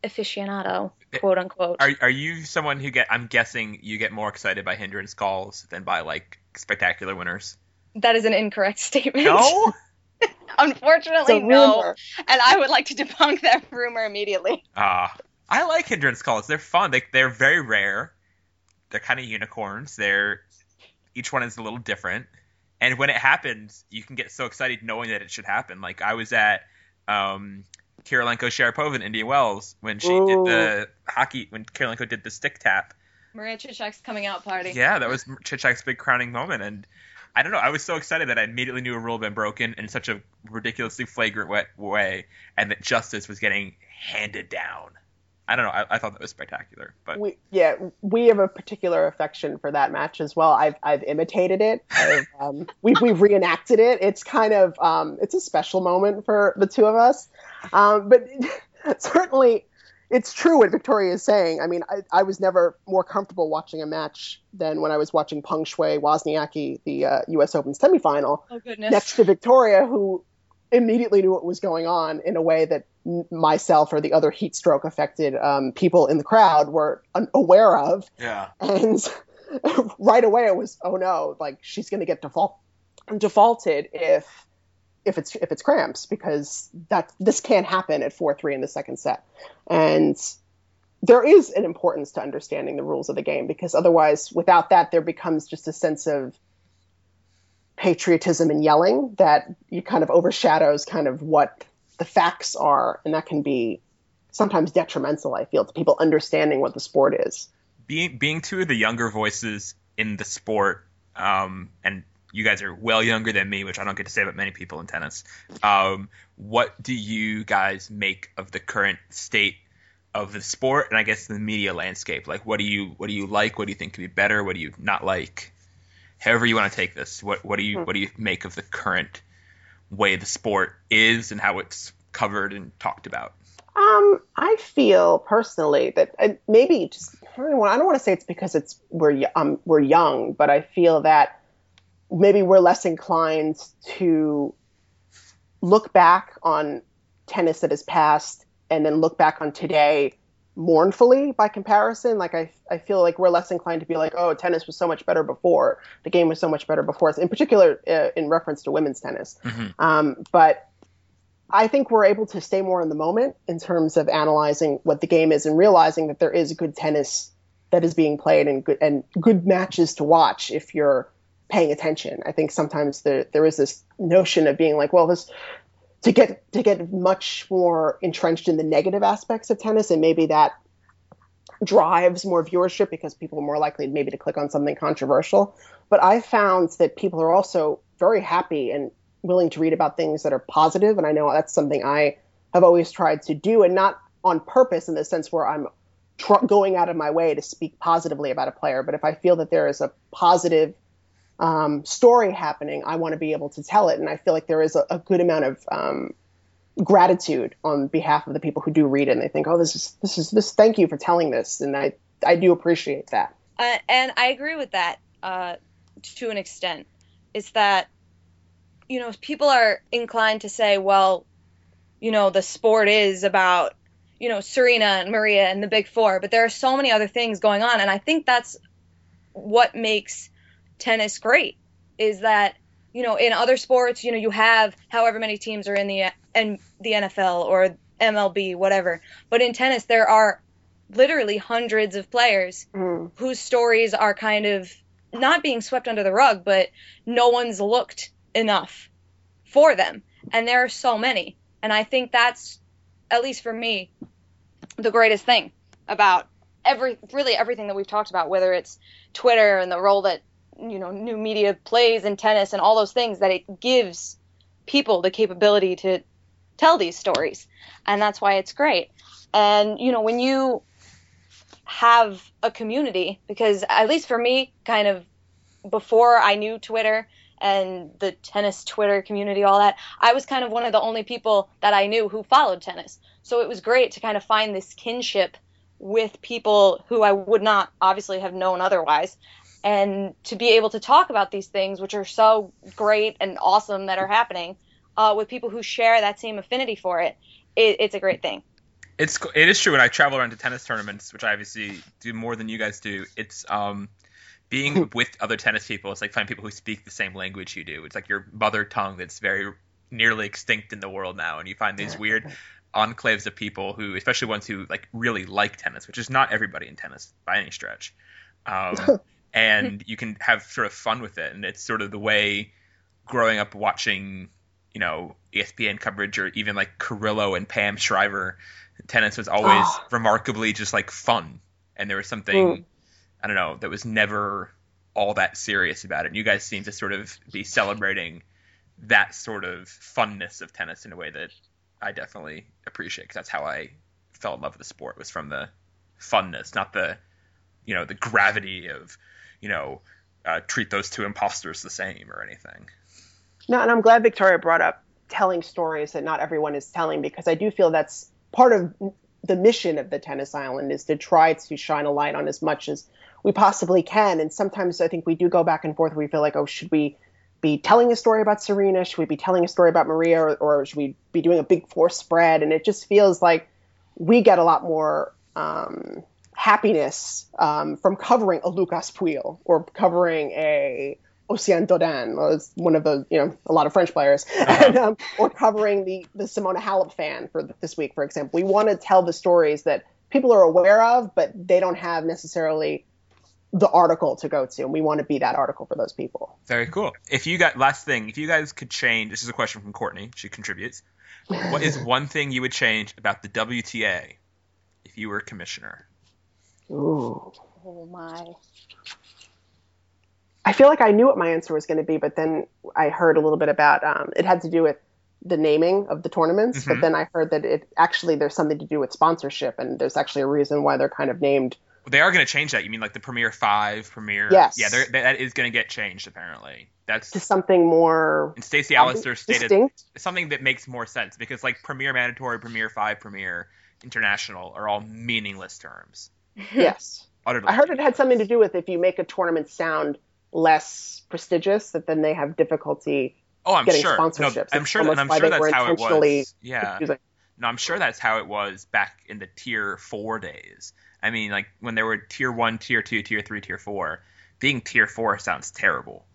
aficionado, quote unquote. Are are you someone who get? I'm guessing you get more excited by hindrance calls than by like spectacular winners. That is an incorrect statement. No. Unfortunately, no. rumor. And I would like to debunk that rumor immediately. Ah, I like hindrance calls. They're fun. They they're very rare. They're kind of unicorns. They're each one is a little different. And when it happens, you can get so excited knowing that it should happen. Like I was at um, Kirilenko Sharapova in Indian Wells when she did the hockey when Kirilenko did the stick tap. Marija Cicak's coming out party. Yeah, that was Chichak's big crowning moment, and I don't know. I was so excited that I immediately knew a rule had been broken in such a ridiculously flagrant way, and that justice was getting handed down. I don't know. I, I thought that was spectacular. But we yeah we have a particular affection for that match as well. I've I've imitated it. I've, um, we've we've reenacted it. It's kind of um, it's a special moment for the two of us. Um, but certainly, it's true what Victoria is saying. I mean, I, I was never more comfortable watching a match than when I was watching Peng Shuai Wozniacki, the uh, U.S. Open semifinal, Oh next to Victoria, who immediately knew what was going on in a way that myself or the other heat stroke affected um, people in the crowd were unaware of. yeah, And right away it was, oh no, like she's going to get default defaulted if if it's if it's cramps because that this can't happen at 4-3 in the second set. And there is an importance to understanding the rules of the game because otherwise without that there becomes just a sense of patriotism and yelling that you kind of overshadows kind of what the facts are and that can be sometimes detrimental i feel to people understanding what the sport is being being two of the younger voices in the sport, um, and you guys are well younger than me, which I don't get to say about many people in tennis. Um, what do you guys make of the current state of the sport and I guess the media landscape? Like, what do you what do you like? What do you think could be better? What do you not like? However you want to take this, what what do you what do you make of the current way the sport is and how it's covered and talked about? Um, I feel personally that uh, maybe just I don't, want, I don't want to say it's because it's we're um we're young, but I feel that maybe we're less inclined to look back on tennis that has passed and then look back on today mournfully by comparison. Like I I feel like we're less inclined to be like, oh, tennis was so much better before. The game was so much better before. In particular, uh, in reference to women's tennis. Mhm. Um, but I think we're able to stay more in the moment in terms of analyzing what the game is and realizing that there is good tennis that is being played and good and good matches to watch if you're paying attention. I think sometimes there there is this notion of being like, well, this to get to get much more entrenched in the negative aspects of tennis and maybe that drives more viewership because people are more likely maybe to click on something controversial. But I found that people are also very happy and willing to read about things that are positive, and I know that's something I have always tried to do, and not on purpose in the sense where I'm tr- going out of my way to speak positively about a player. But if I feel that there is a positive um, story happening, I want to be able to tell it, and I feel like there is a, a good amount of um, gratitude on behalf of the people who do read it, and they think, "Oh, this is this is this. Thank you for telling this," and I I do appreciate that. Uh, and I agree with that uh, to an extent. Is that you know people are inclined to say, well, you know, the sport is about you know Serena and Maria and the Big Four, but there are so many other things going on, and I think that's what makes tennis great. Is that you know in other sports, you know, you have however many teams are in the and the NFL or MLB, whatever, but in tennis there are literally hundreds of players Mm. whose stories are kind of not being swept under the rug, but no one's looked enough for them. And there are so many. And I think that's, at least for me, the greatest thing about every really everything that we've talked about, whether it's Twitter and the role that you know new media plays in tennis and all those things that it gives people the capability to tell these stories. And that's why it's great. And you know, when you have a community because at least for me kind of before I knew Twitter and the tennis Twitter community all that I was kind of one of the only people that I knew who followed tennis so it was great to kind of find this kinship with people who I would not obviously have known otherwise and to be able to talk about these things which are so great and awesome that are happening uh, with people who share that same affinity for it, it it's a great thing It's it is true when I travel around to tennis tournaments, which I obviously do more than you guys do. It's um being with other tennis people. It's like finding people who speak the same language you do. It's like your mother tongue that's very nearly extinct in the world now, and you find these weird enclaves of people who, especially ones who like really like tennis, which is not everybody in tennis by any stretch. Um, and you can have sort of fun with it, and it's sort of the way growing up watching, you know, ESPN coverage or even like Carillo and Pam Shriver tennis was always Oh. remarkably just like fun and there was something Mm. i don't know that was never all that serious about it and you guys seem to sort of be celebrating that sort of funness of tennis in a way that i definitely appreciate because that's how i fell in love with the sport was from the funness, not the you know the gravity of you know uh, treat those two imposters the same or anything. No, and I'm glad Victoria brought up telling stories that not everyone is telling because I do feel that's part of the mission of the tennis island is to try to shine a light on as much as we possibly can. And sometimes I think we do go back and forth. We feel like, oh, should we be telling a story about Serena? Should we be telling a story about Maria, or, or should we be doing a big force spread? And it just feels like we get a lot more um, happiness um, from covering a Lucas Pouille or covering a Océane Dodin, one of the you know a lot of French players, and, um, or covering the the Simona Halep fan for this week, for example. We want to tell the stories that people are aware of, but they don't have necessarily the article to go to, and we want to be that article for those people. Very cool. If you got last thing, if you guys could change, this is a question from Courtney. She contributes. What is one thing you would change about the WTA if you were commissioner? Ooh. Oh my. I feel like I knew what my answer was going to be, but then I heard a little bit about um, it had to do with the naming of the tournaments. Mhm. But then I heard that it actually there's something to do with sponsorship, and there's actually a reason why they're kind of named. They are going to change that. You mean like the Premier Five, Premier? Yes. Yeah, they're- that is going to get changed apparently. That's to something more and Stacey Allaster stated distinct. something that makes more sense because like Premier Mandatory, Premier Five, Premier International are all meaningless terms. Yes. I heard it had something to do with if you make a tournament sound less prestigious, that then they have difficulty Oh, I'm getting sure. No, sponsorships. I'm sure, and I'm sure that's how it was. Yeah. confusing. No, I'm sure that's how it was back in the tier four days. I mean, like when there were tier one, tier two, tier three, tier four. Being tier four sounds terrible.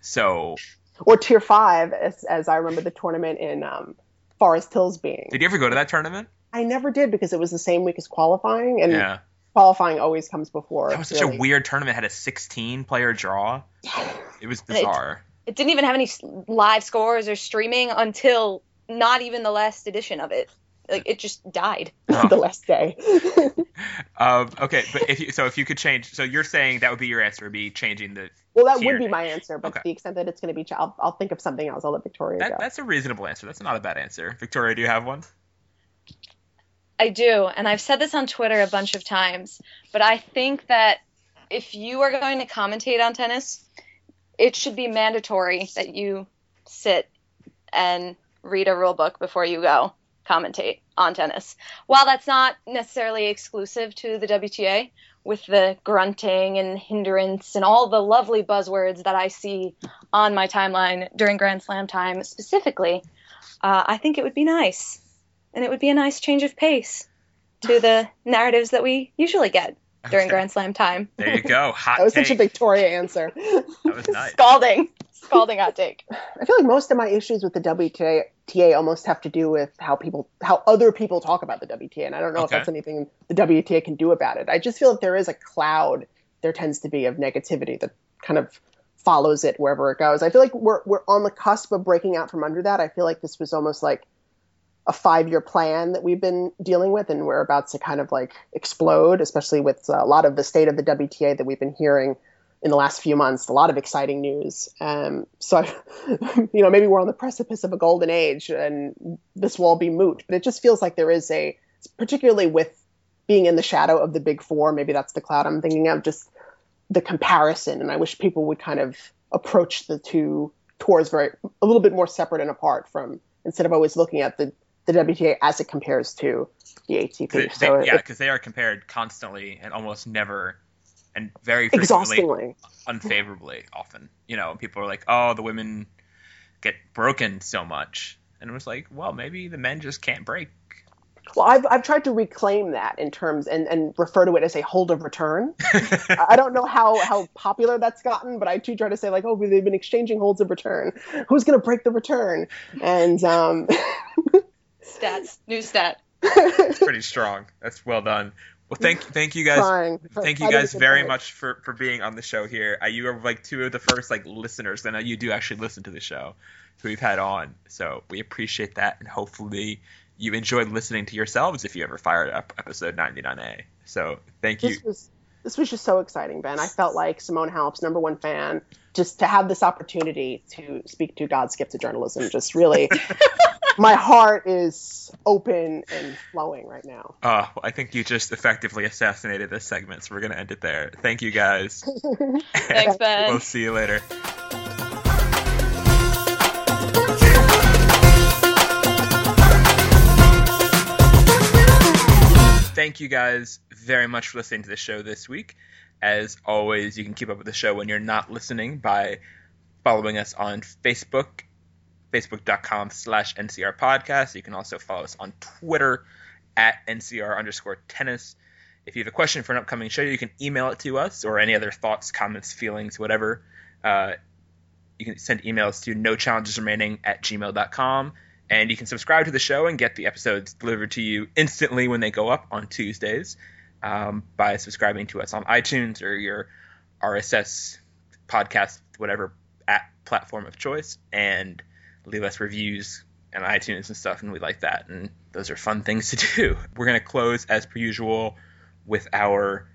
So, Or tier five, as, as I remember the tournament in um, Forest Hills being. did you ever go to that tournament? I never did because it was the same week as qualifying, and yeah, qualifying always comes before. that was such really. a weird tournament. It had a 16 player draw. It was bizarre. It didn't even have any live scores or streaming until not even the last edition of it. Like it just died. the last day. Um, okay, but if you, so, if you could change, so you're saying that would be your answer, would be changing the. well, that would be my answer, but Okay. to the extent that it's going to be, I'll, I'll think of something else. I'll let Victoria That, go. that's a reasonable answer. That's not a bad answer. Victoria, do you have one? I do, and I've said this on Twitter a bunch of times, but I think that if you are going to commentate on tennis, it should be mandatory that you sit and read a rule book before you go commentate on tennis. While that's not necessarily exclusive to the WTA, with the grunting and hindrance and all the lovely buzzwords that I see on my timeline during Grand Slam time specifically, uh, I think it would be nice. And it would be a nice change of pace to the narratives that we usually get during Okay. Grand Slam time. There you go. Hot that was take. such a Victoria answer. That was nice. Scalding. Scalding hot take. I feel like most of my issues with the WTA almost have to do with how people, how other people talk about the WTA, and I don't know if that's anything the WTA can do about it. I just feel that there is a cloud there tends to be of negativity that kind of follows it wherever it goes. I feel like we're we're on the cusp of breaking out from under that. I feel like this was almost like a five year plan that we've been dealing with, and we're about to kind of like explode, especially with a lot of the state of the WTA that we've been hearing in the last few months. A lot of exciting news. Um, so, you know, maybe we're on the precipice of a golden age, and this will all be moot. But it just feels like there is a, particularly with being in the shadow of the big four, maybe that's the cloud I'm thinking of, just the comparison. And I wish people would kind of approach the two tours very a little bit more separate and apart from instead of always looking at the the WTA as it compares to the ATP. They- so yeah, because they are compared constantly and almost never, and very frequently exhaustingly. unfavorably. Often, you know, people are like, "Oh, the women get broken so much," and it was like, "Well, maybe the men just can't break." Well, I've I've tried to reclaim that in terms and and refer to it as a hold of return. I I don't know how how popular that's gotten, but I do try to say like, oh, they've been exchanging holds of return. Who's going to break the return? And um, Stats. New stat. It's pretty strong. That's well done. Well, thank thank you guys. trying. Thank you guys very fight. much for, for being on the show here. Uh, you are like two of the first like listeners. and you do actually listen to the show who we've had on. So we appreciate that, and hopefully you enjoyed listening to yourselves if you ever fired up episode 99A. So thank you. This was just so exciting, Ben. I felt like Simona Halep's number one fan. Just to have this opportunity to speak to God's gift to journalism, just really my heart is open and flowing right now. Uh, well, I think you just effectively assassinated this segment, so we're gonna end it there. Thank you guys. Thanks, Ben. we'll see you later. Thank you guys very much for listening to the show this week. As always, you can keep up with the show when you're not listening by following us on Facebook, facebook.com slash NCR podcast. You can also follow us on Twitter at NCR underscore tennis. If you have a question for an upcoming show, you can email it to us or any other thoughts, comments, feelings, whatever. Uh, you can send emails to no challenges remaining at gmail.com. And you can subscribe to the show and get the episodes delivered to you instantly when they go up on Tuesdays um, by subscribing to us on iTunes or your RSS podcast, whatever app platform of choice, and leave us reviews and iTunes and stuff, and we like that. And those are fun things to do. We're going to close as per usual with our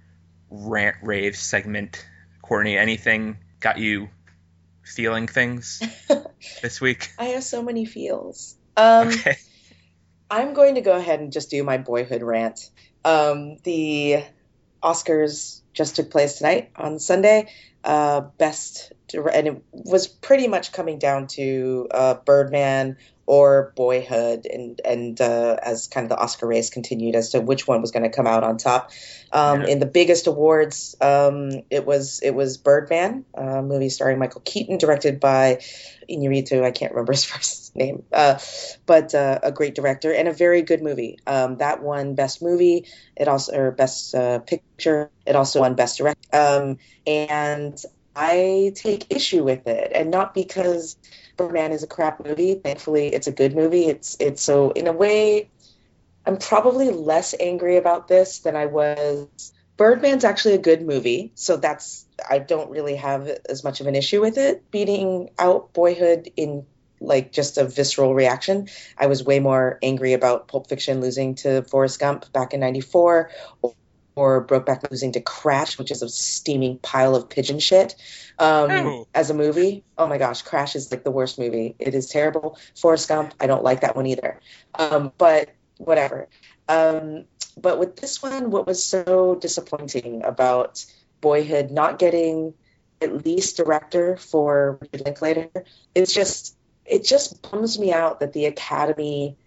rant rave segment. Courtney, anything got you feeling things this week? I have so many feels. Um, okay. I'm going to go ahead and just do my boyhood rant. Um, the Oscars just took place tonight on Sunday. Uh, best, and it was pretty much coming down to uh, Birdman or Boyhood, and and uh, as kind of the Oscar race continued as to which one was going to come out on top. Um, Yeah. In the biggest awards, um, it was it was Birdman, a movie starring Michael Keaton, directed by Inarritu. I can't remember his first name, uh, but uh, a great director and a very good movie. Um, that won Best Movie. It also or Best uh, Picture. It also won Best Direct. Um, and I take issue with it, and not because Birdman is a crap movie. Thankfully, it's a good movie. It's it's so in a way, I'm probably less angry about this than I was. Birdman's actually a good movie, so that's I don't really have as much of an issue with it beating out Boyhood in like just a visceral reaction. I was way more angry about Pulp Fiction losing to Forrest Gump back in '94, or, Brokeback losing to Crash, which is a steaming pile of pigeon shit. Um, Oh. As a movie, oh my gosh, Crash is like the worst movie. It is terrible. Forrest Gump, I don't like that one either. Um, but whatever. Um, but with this one, what was so disappointing about Boyhood not getting at least director for Richard Linklater, it's just it just bums me out that the Academy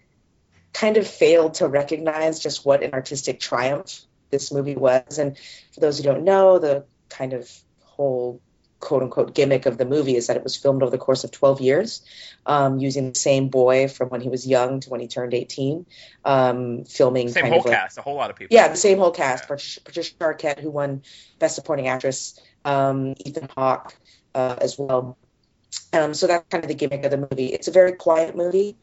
kind of failed to recognize just what an artistic triumph this movie was. And for those who don't know, the kind of whole quote unquote gimmick of the movie is that it was filmed over the course of 12 years um, using the same boy from when he was young to when he turned 18 um, filming Same kind whole like, cast, a whole lot of people. yeah, the same whole cast. Yeah. Patricia, Patricia Arquette, who won Best Supporting Actress, um, Ethan Hawke uh, as well. Um, so that's kind of the gimmick of the movie. It's a very quiet movie.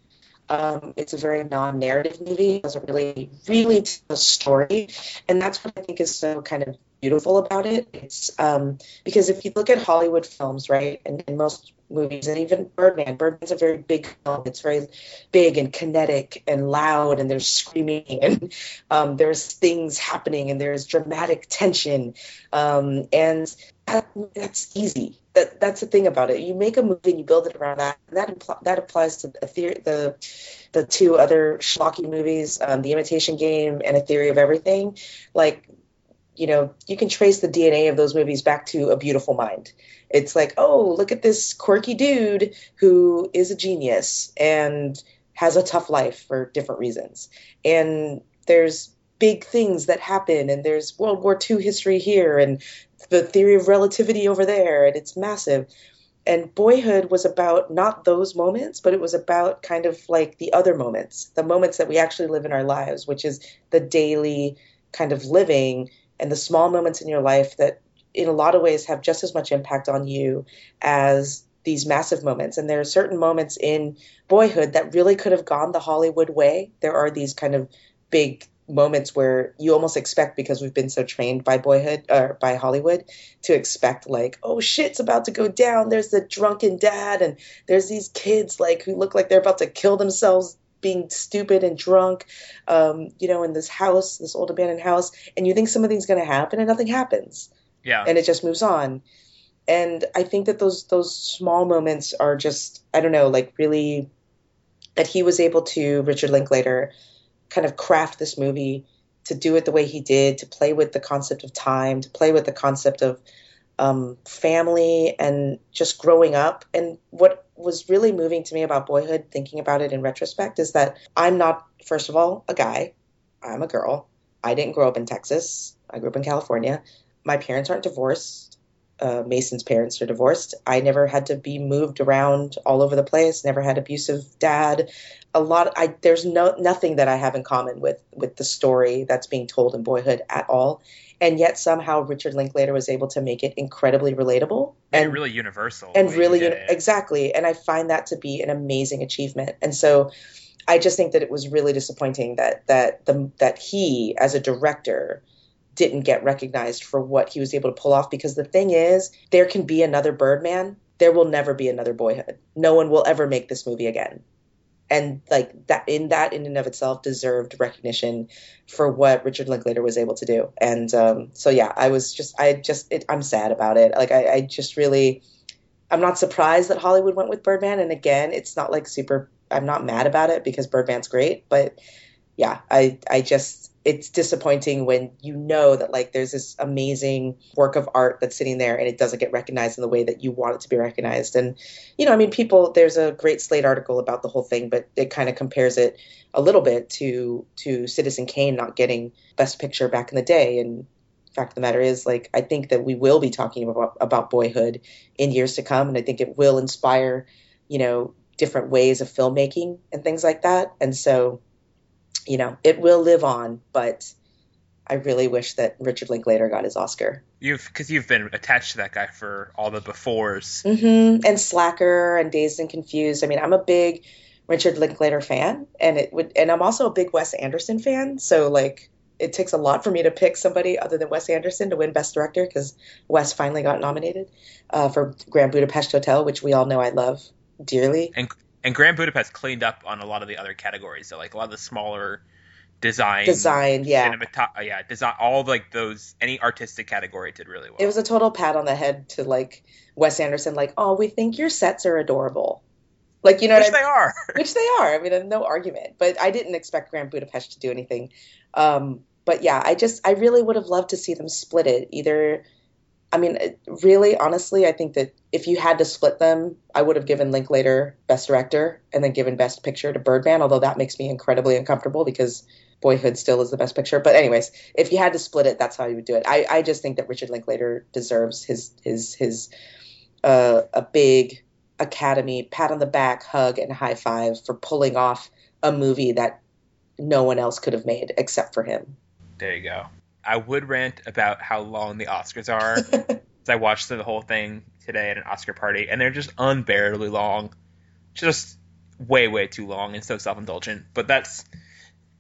Um, it's a very non-narrative movie. It doesn't really, really tell a story, and that's what I think is so kind of beautiful about it. It's um, because if you look at Hollywood films, right, and, and most movies, and even Birdman, Birdman's a very big film. It's very big and kinetic and loud, and there's screaming, and um, there's things happening, and there's dramatic tension, um, and that's easy. That that's the thing about it. You make a movie and you build it around that. And that impl- that applies to a theory, the the two other schlocky movies, um, The Imitation Game and A Theory of Everything. Like, you know, you can trace the DNA of those movies back to A Beautiful Mind. It's like, oh, look at this quirky dude who is a genius and has a tough life for different reasons. And there's big things that happen, and there's World War II history here, and the theory of relativity over there, and it's massive. And Boyhood was about not those moments, but it was about kind of like the other moments, the moments that we actually live in our lives, which is the daily kind of living and the small moments in your life that, in a lot of ways, have just as much impact on you as these massive moments. And there are certain moments in Boyhood that really could have gone the Hollywood way. There are these kind of big moments where you almost expect because we've been so trained by boyhood or by Hollywood to expect like oh shit's about to go down. There's the drunken dad and there's these kids like who look like they're about to kill themselves being stupid and drunk um, you know in this house this old abandoned house. And you think something's going to happen and nothing happens. Yeah. and it just moves on. And i think that those those small moments are just i don't know like really that he was able to Richard Linklater kind of craft this movie to do it the way he did, to play with the concept of time, to play with the concept of um, family and just growing up. And what was really moving to me about boyhood, thinking about it in retrospect, is that I'm not, first of all, a guy. I'm a girl. I didn't grow up in Texas. I grew up in California. My parents aren't divorced. Uh, Mason's parents are divorced. I never had to be moved around all over the place. Never had abusive dad. A lot. I there's no nothing that I have in common with with the story that's being told in Boyhood at all and yet somehow Richard Linklater was able to make it incredibly relatable and, and really universal and really exactly and I find that to be an amazing achievement and so I just think that it was really disappointing that that the that he as a director didn't get recognized for what he was able to pull off because the thing is there can be another Birdman there will never be another Boyhood no one will ever make this movie again and like that in that in and of itself deserved recognition for what Richard Linklater was able to do. And um, so yeah, I was just I just it, I'm sad about it. Like I, I just really I'm not surprised that Hollywood went with Birdman. And again, it's not like super. I'm not mad about it because Birdman's great, but yeah, I I just it's disappointing when you know that like there's this amazing work of art that's sitting there and it doesn't get recognized in the way that you want it to be recognized. And you know, I mean, people there's a great Slate article about the whole thing, but it kind of compares it a little bit to to Citizen Kane not getting Best Picture back in the day. And fact of the matter is, like, I think that we will be talking about about Boyhood in years to come, and I think it will inspire, you know, different ways of filmmaking and things like that. And so you know, it will live on, but I really wish that Richard Linklater got his Oscar. You've because you've been attached to that guy for all the befores. Mm-hmm. And Slacker and Dazed and Confused. I mean, I'm a big Richard Linklater fan, and it would, and I'm also a big Wes Anderson fan. So like, it takes a lot for me to pick somebody other than Wes Anderson to win Best Director because Wes finally got nominated uh, for Grand Budapest Hotel, which we all know I love dearly. And and Grand Budapest cleaned up on a lot of the other categories. So like a lot of the smaller design, design, yeah, uh, yeah, design, all like those any artistic category did really well. It was a total pat on the head to like Wes Anderson, like, oh, we think your sets are adorable. Like you know, which they are, which they are. I mean, no argument. But I didn't expect Grand Budapest to do anything. Um, but yeah, I just I really would have loved to see them split it either I mean, really, honestly, I think that if you had to split them, I would have given Linklater Best Director and then given Best Picture to Birdman, although that makes me incredibly uncomfortable because Boyhood still is the Best Picture. But anyways, if you had to split it, that's how you would do it. I, I just think that Richard Linklater deserves his his his uh, a big Academy pat on the back, hug, and high five for pulling off a movie that no one else could have made except for him. There you go. I would rant about how long the Oscars are. I watched the whole thing today at an Oscar party, and they're just unbearably long, just way, way too long and so self-indulgent. But that's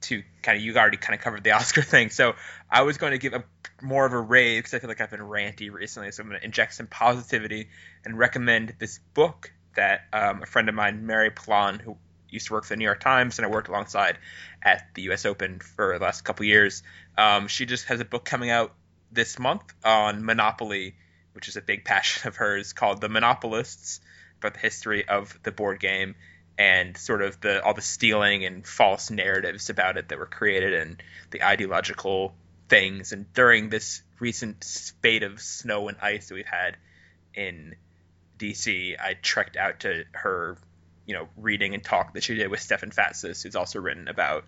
to kind of you already kind of covered the Oscar thing, so I was going to give a more of a rave because I feel like I've been ranty recently, so I'm going to inject some positivity and recommend this book that um, a friend of mine, Mary Pilon, who used to work for the New York Times, and I worked alongside at the U.S. Open for the last couple years. Um, she just has a book coming out this month on Monopoly, which is a big passion of hers, called The Monopolists, about the history of the board game and sort of the all the stealing and false narratives about it that were created and the ideological things. And during this recent spate of snow and ice that we've had in DC, I trekked out to her you know reading and talk that she did with Stefan Fatsis, who's also written about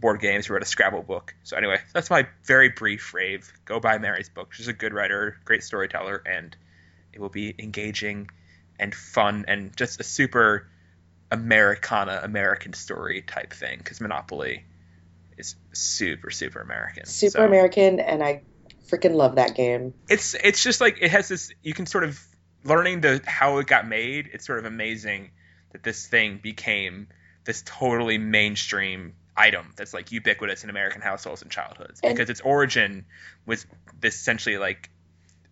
board games, wrote a Scrabble book. So anyway, that's my very brief rave. Go buy Mary's book. She's a good writer, great storyteller, and it will be engaging and fun and just a super Americana American story type thing because Monopoly is super super American. Super so. American, and I freaking love that game. It's it's just like it has this. You can sort of learning the how it got made. It's sort of amazing that this thing became this totally mainstream item that's like ubiquitous in American households and childhoods. And because its origin was this essentially like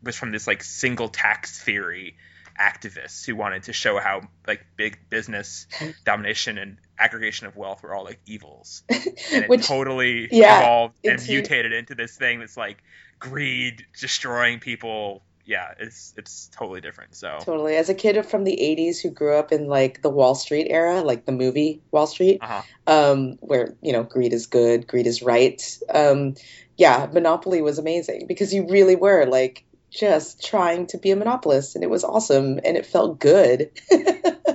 was from this like single tax theory activists who wanted to show how like big business domination and aggregation of wealth were all like evils. And it Which, totally yeah, evolved and mutated into this thing that's like greed destroying people yeah, it's it's totally different. So Totally. As a kid from the 80s who grew up in like the Wall Street era, like the movie Wall Street, uh-huh. um, where, you know, greed is good, greed is right. Um, yeah, Monopoly was amazing because you really were like just trying to be a monopolist and it was awesome and it felt good.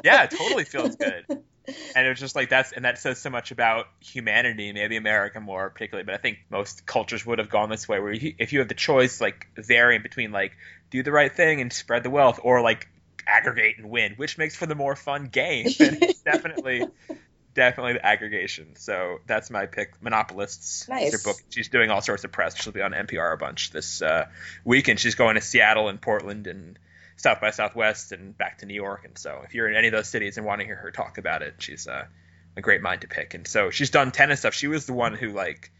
yeah, it totally feels good. And it was just like that's and that says so much about humanity, maybe America more particularly, but I think most cultures would have gone this way where you, if you have the choice like varying between like do the right thing and spread the wealth or like aggregate and win, which makes for the more fun game. And it's definitely definitely the aggregation. So that's my pick. Monopolists. Nice. Her book. She's doing all sorts of press. She'll be on NPR a bunch this uh, weekend. She's going to Seattle and Portland and South by Southwest and back to New York. And so if you're in any of those cities and want to hear her talk about it, she's uh, a great mind to pick. And so she's done tennis stuff. She was the one who like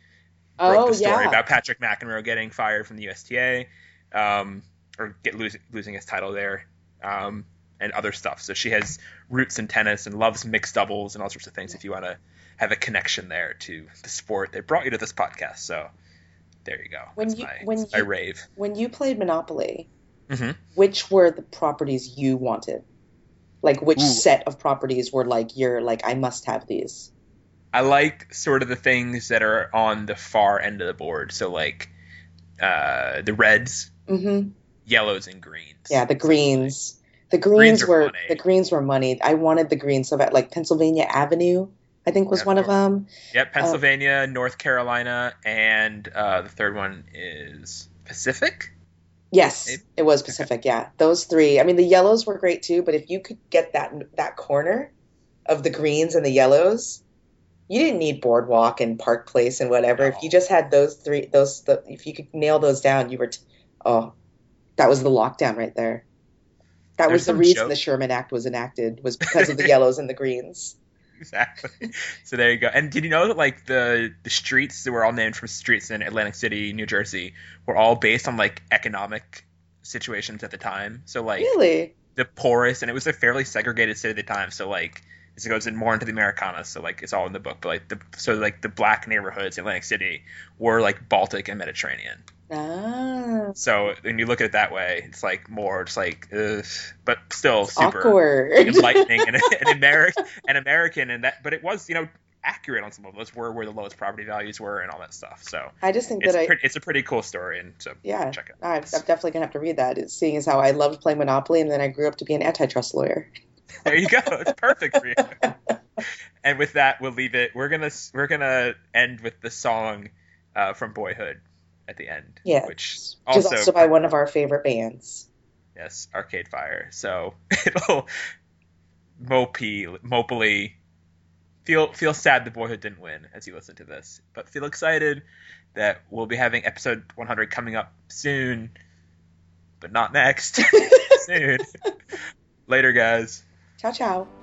broke oh, the story yeah. about Patrick McEnroe getting fired from the USTA, um, or get losing losing his title there, um, and other stuff. So she has roots in tennis and loves mixed doubles and all sorts of things. If you want to have a connection there to the sport, they brought you to this podcast. So there you go. When That's you- my, when you- rave. When you played Monopoly, Mhm. which were the properties you wanted? Like which Ooh. set of properties were like you're like I must have these. I like sort of the things that are on the far end of the board. So like uh, the reds, mm-hmm. yellows, and greens. Yeah, the greens. The greens, Greens were money. the greens were money. I wanted the greens so bad. Like Pennsylvania Avenue, I think was Yeah, one of them. Yep, Pennsylvania, North Carolina, and uh, the third one is Pacific. Yes, Maybe. it was Pacific. Yeah, those three. I mean, the yellows were great too. But if you could get that that corner of the greens and the yellows, you didn't need Boardwalk and Park Place and whatever. If you just had those three, those the, if you could nail those down, you were. T- oh, that was the lockdown right there. That There's was the reason joke- the Sherman Act was enacted was because of the yellows and the greens. Exactly. so there you go. And did you know that like the the streets that were all named from streets in Atlantic City, New Jersey, were all based on like economic situations at the time. So like Really? the poorest, and it was a fairly segregated city at the time. So like this goes in more into the Americana, so like it's all in the book. But like the so like the black neighborhoods in Atlantic City were like Baltic and Mediterranean. Ah, So when you look at it that way, it's like more, it's like, ugh, but still super awkward. enlightening and an American, and American, and that. But it was, you know, accurate on some of those where where the lowest property values were and all that stuff. So I just think it's that I, pretty, it's a pretty cool story, and so yeah, check it. I'm, I'm definitely gonna have to read that. It's seeing as how I loved playing Monopoly, and then I grew up to be an antitrust lawyer. There you go. It's perfect for you. and with that, we'll leave it. We're gonna we're gonna end with the song uh, from Boyhood at the end. Yeah, which Which also, is also by one of our favorite bands. yes, Arcade Fire. So it'll mopey mopily feel feel sad the Boyhood didn't win as you listen to this, but feel excited that we'll be having episode 100 coming up soon, but not next. soon. Later, guys. Tchau, tchau!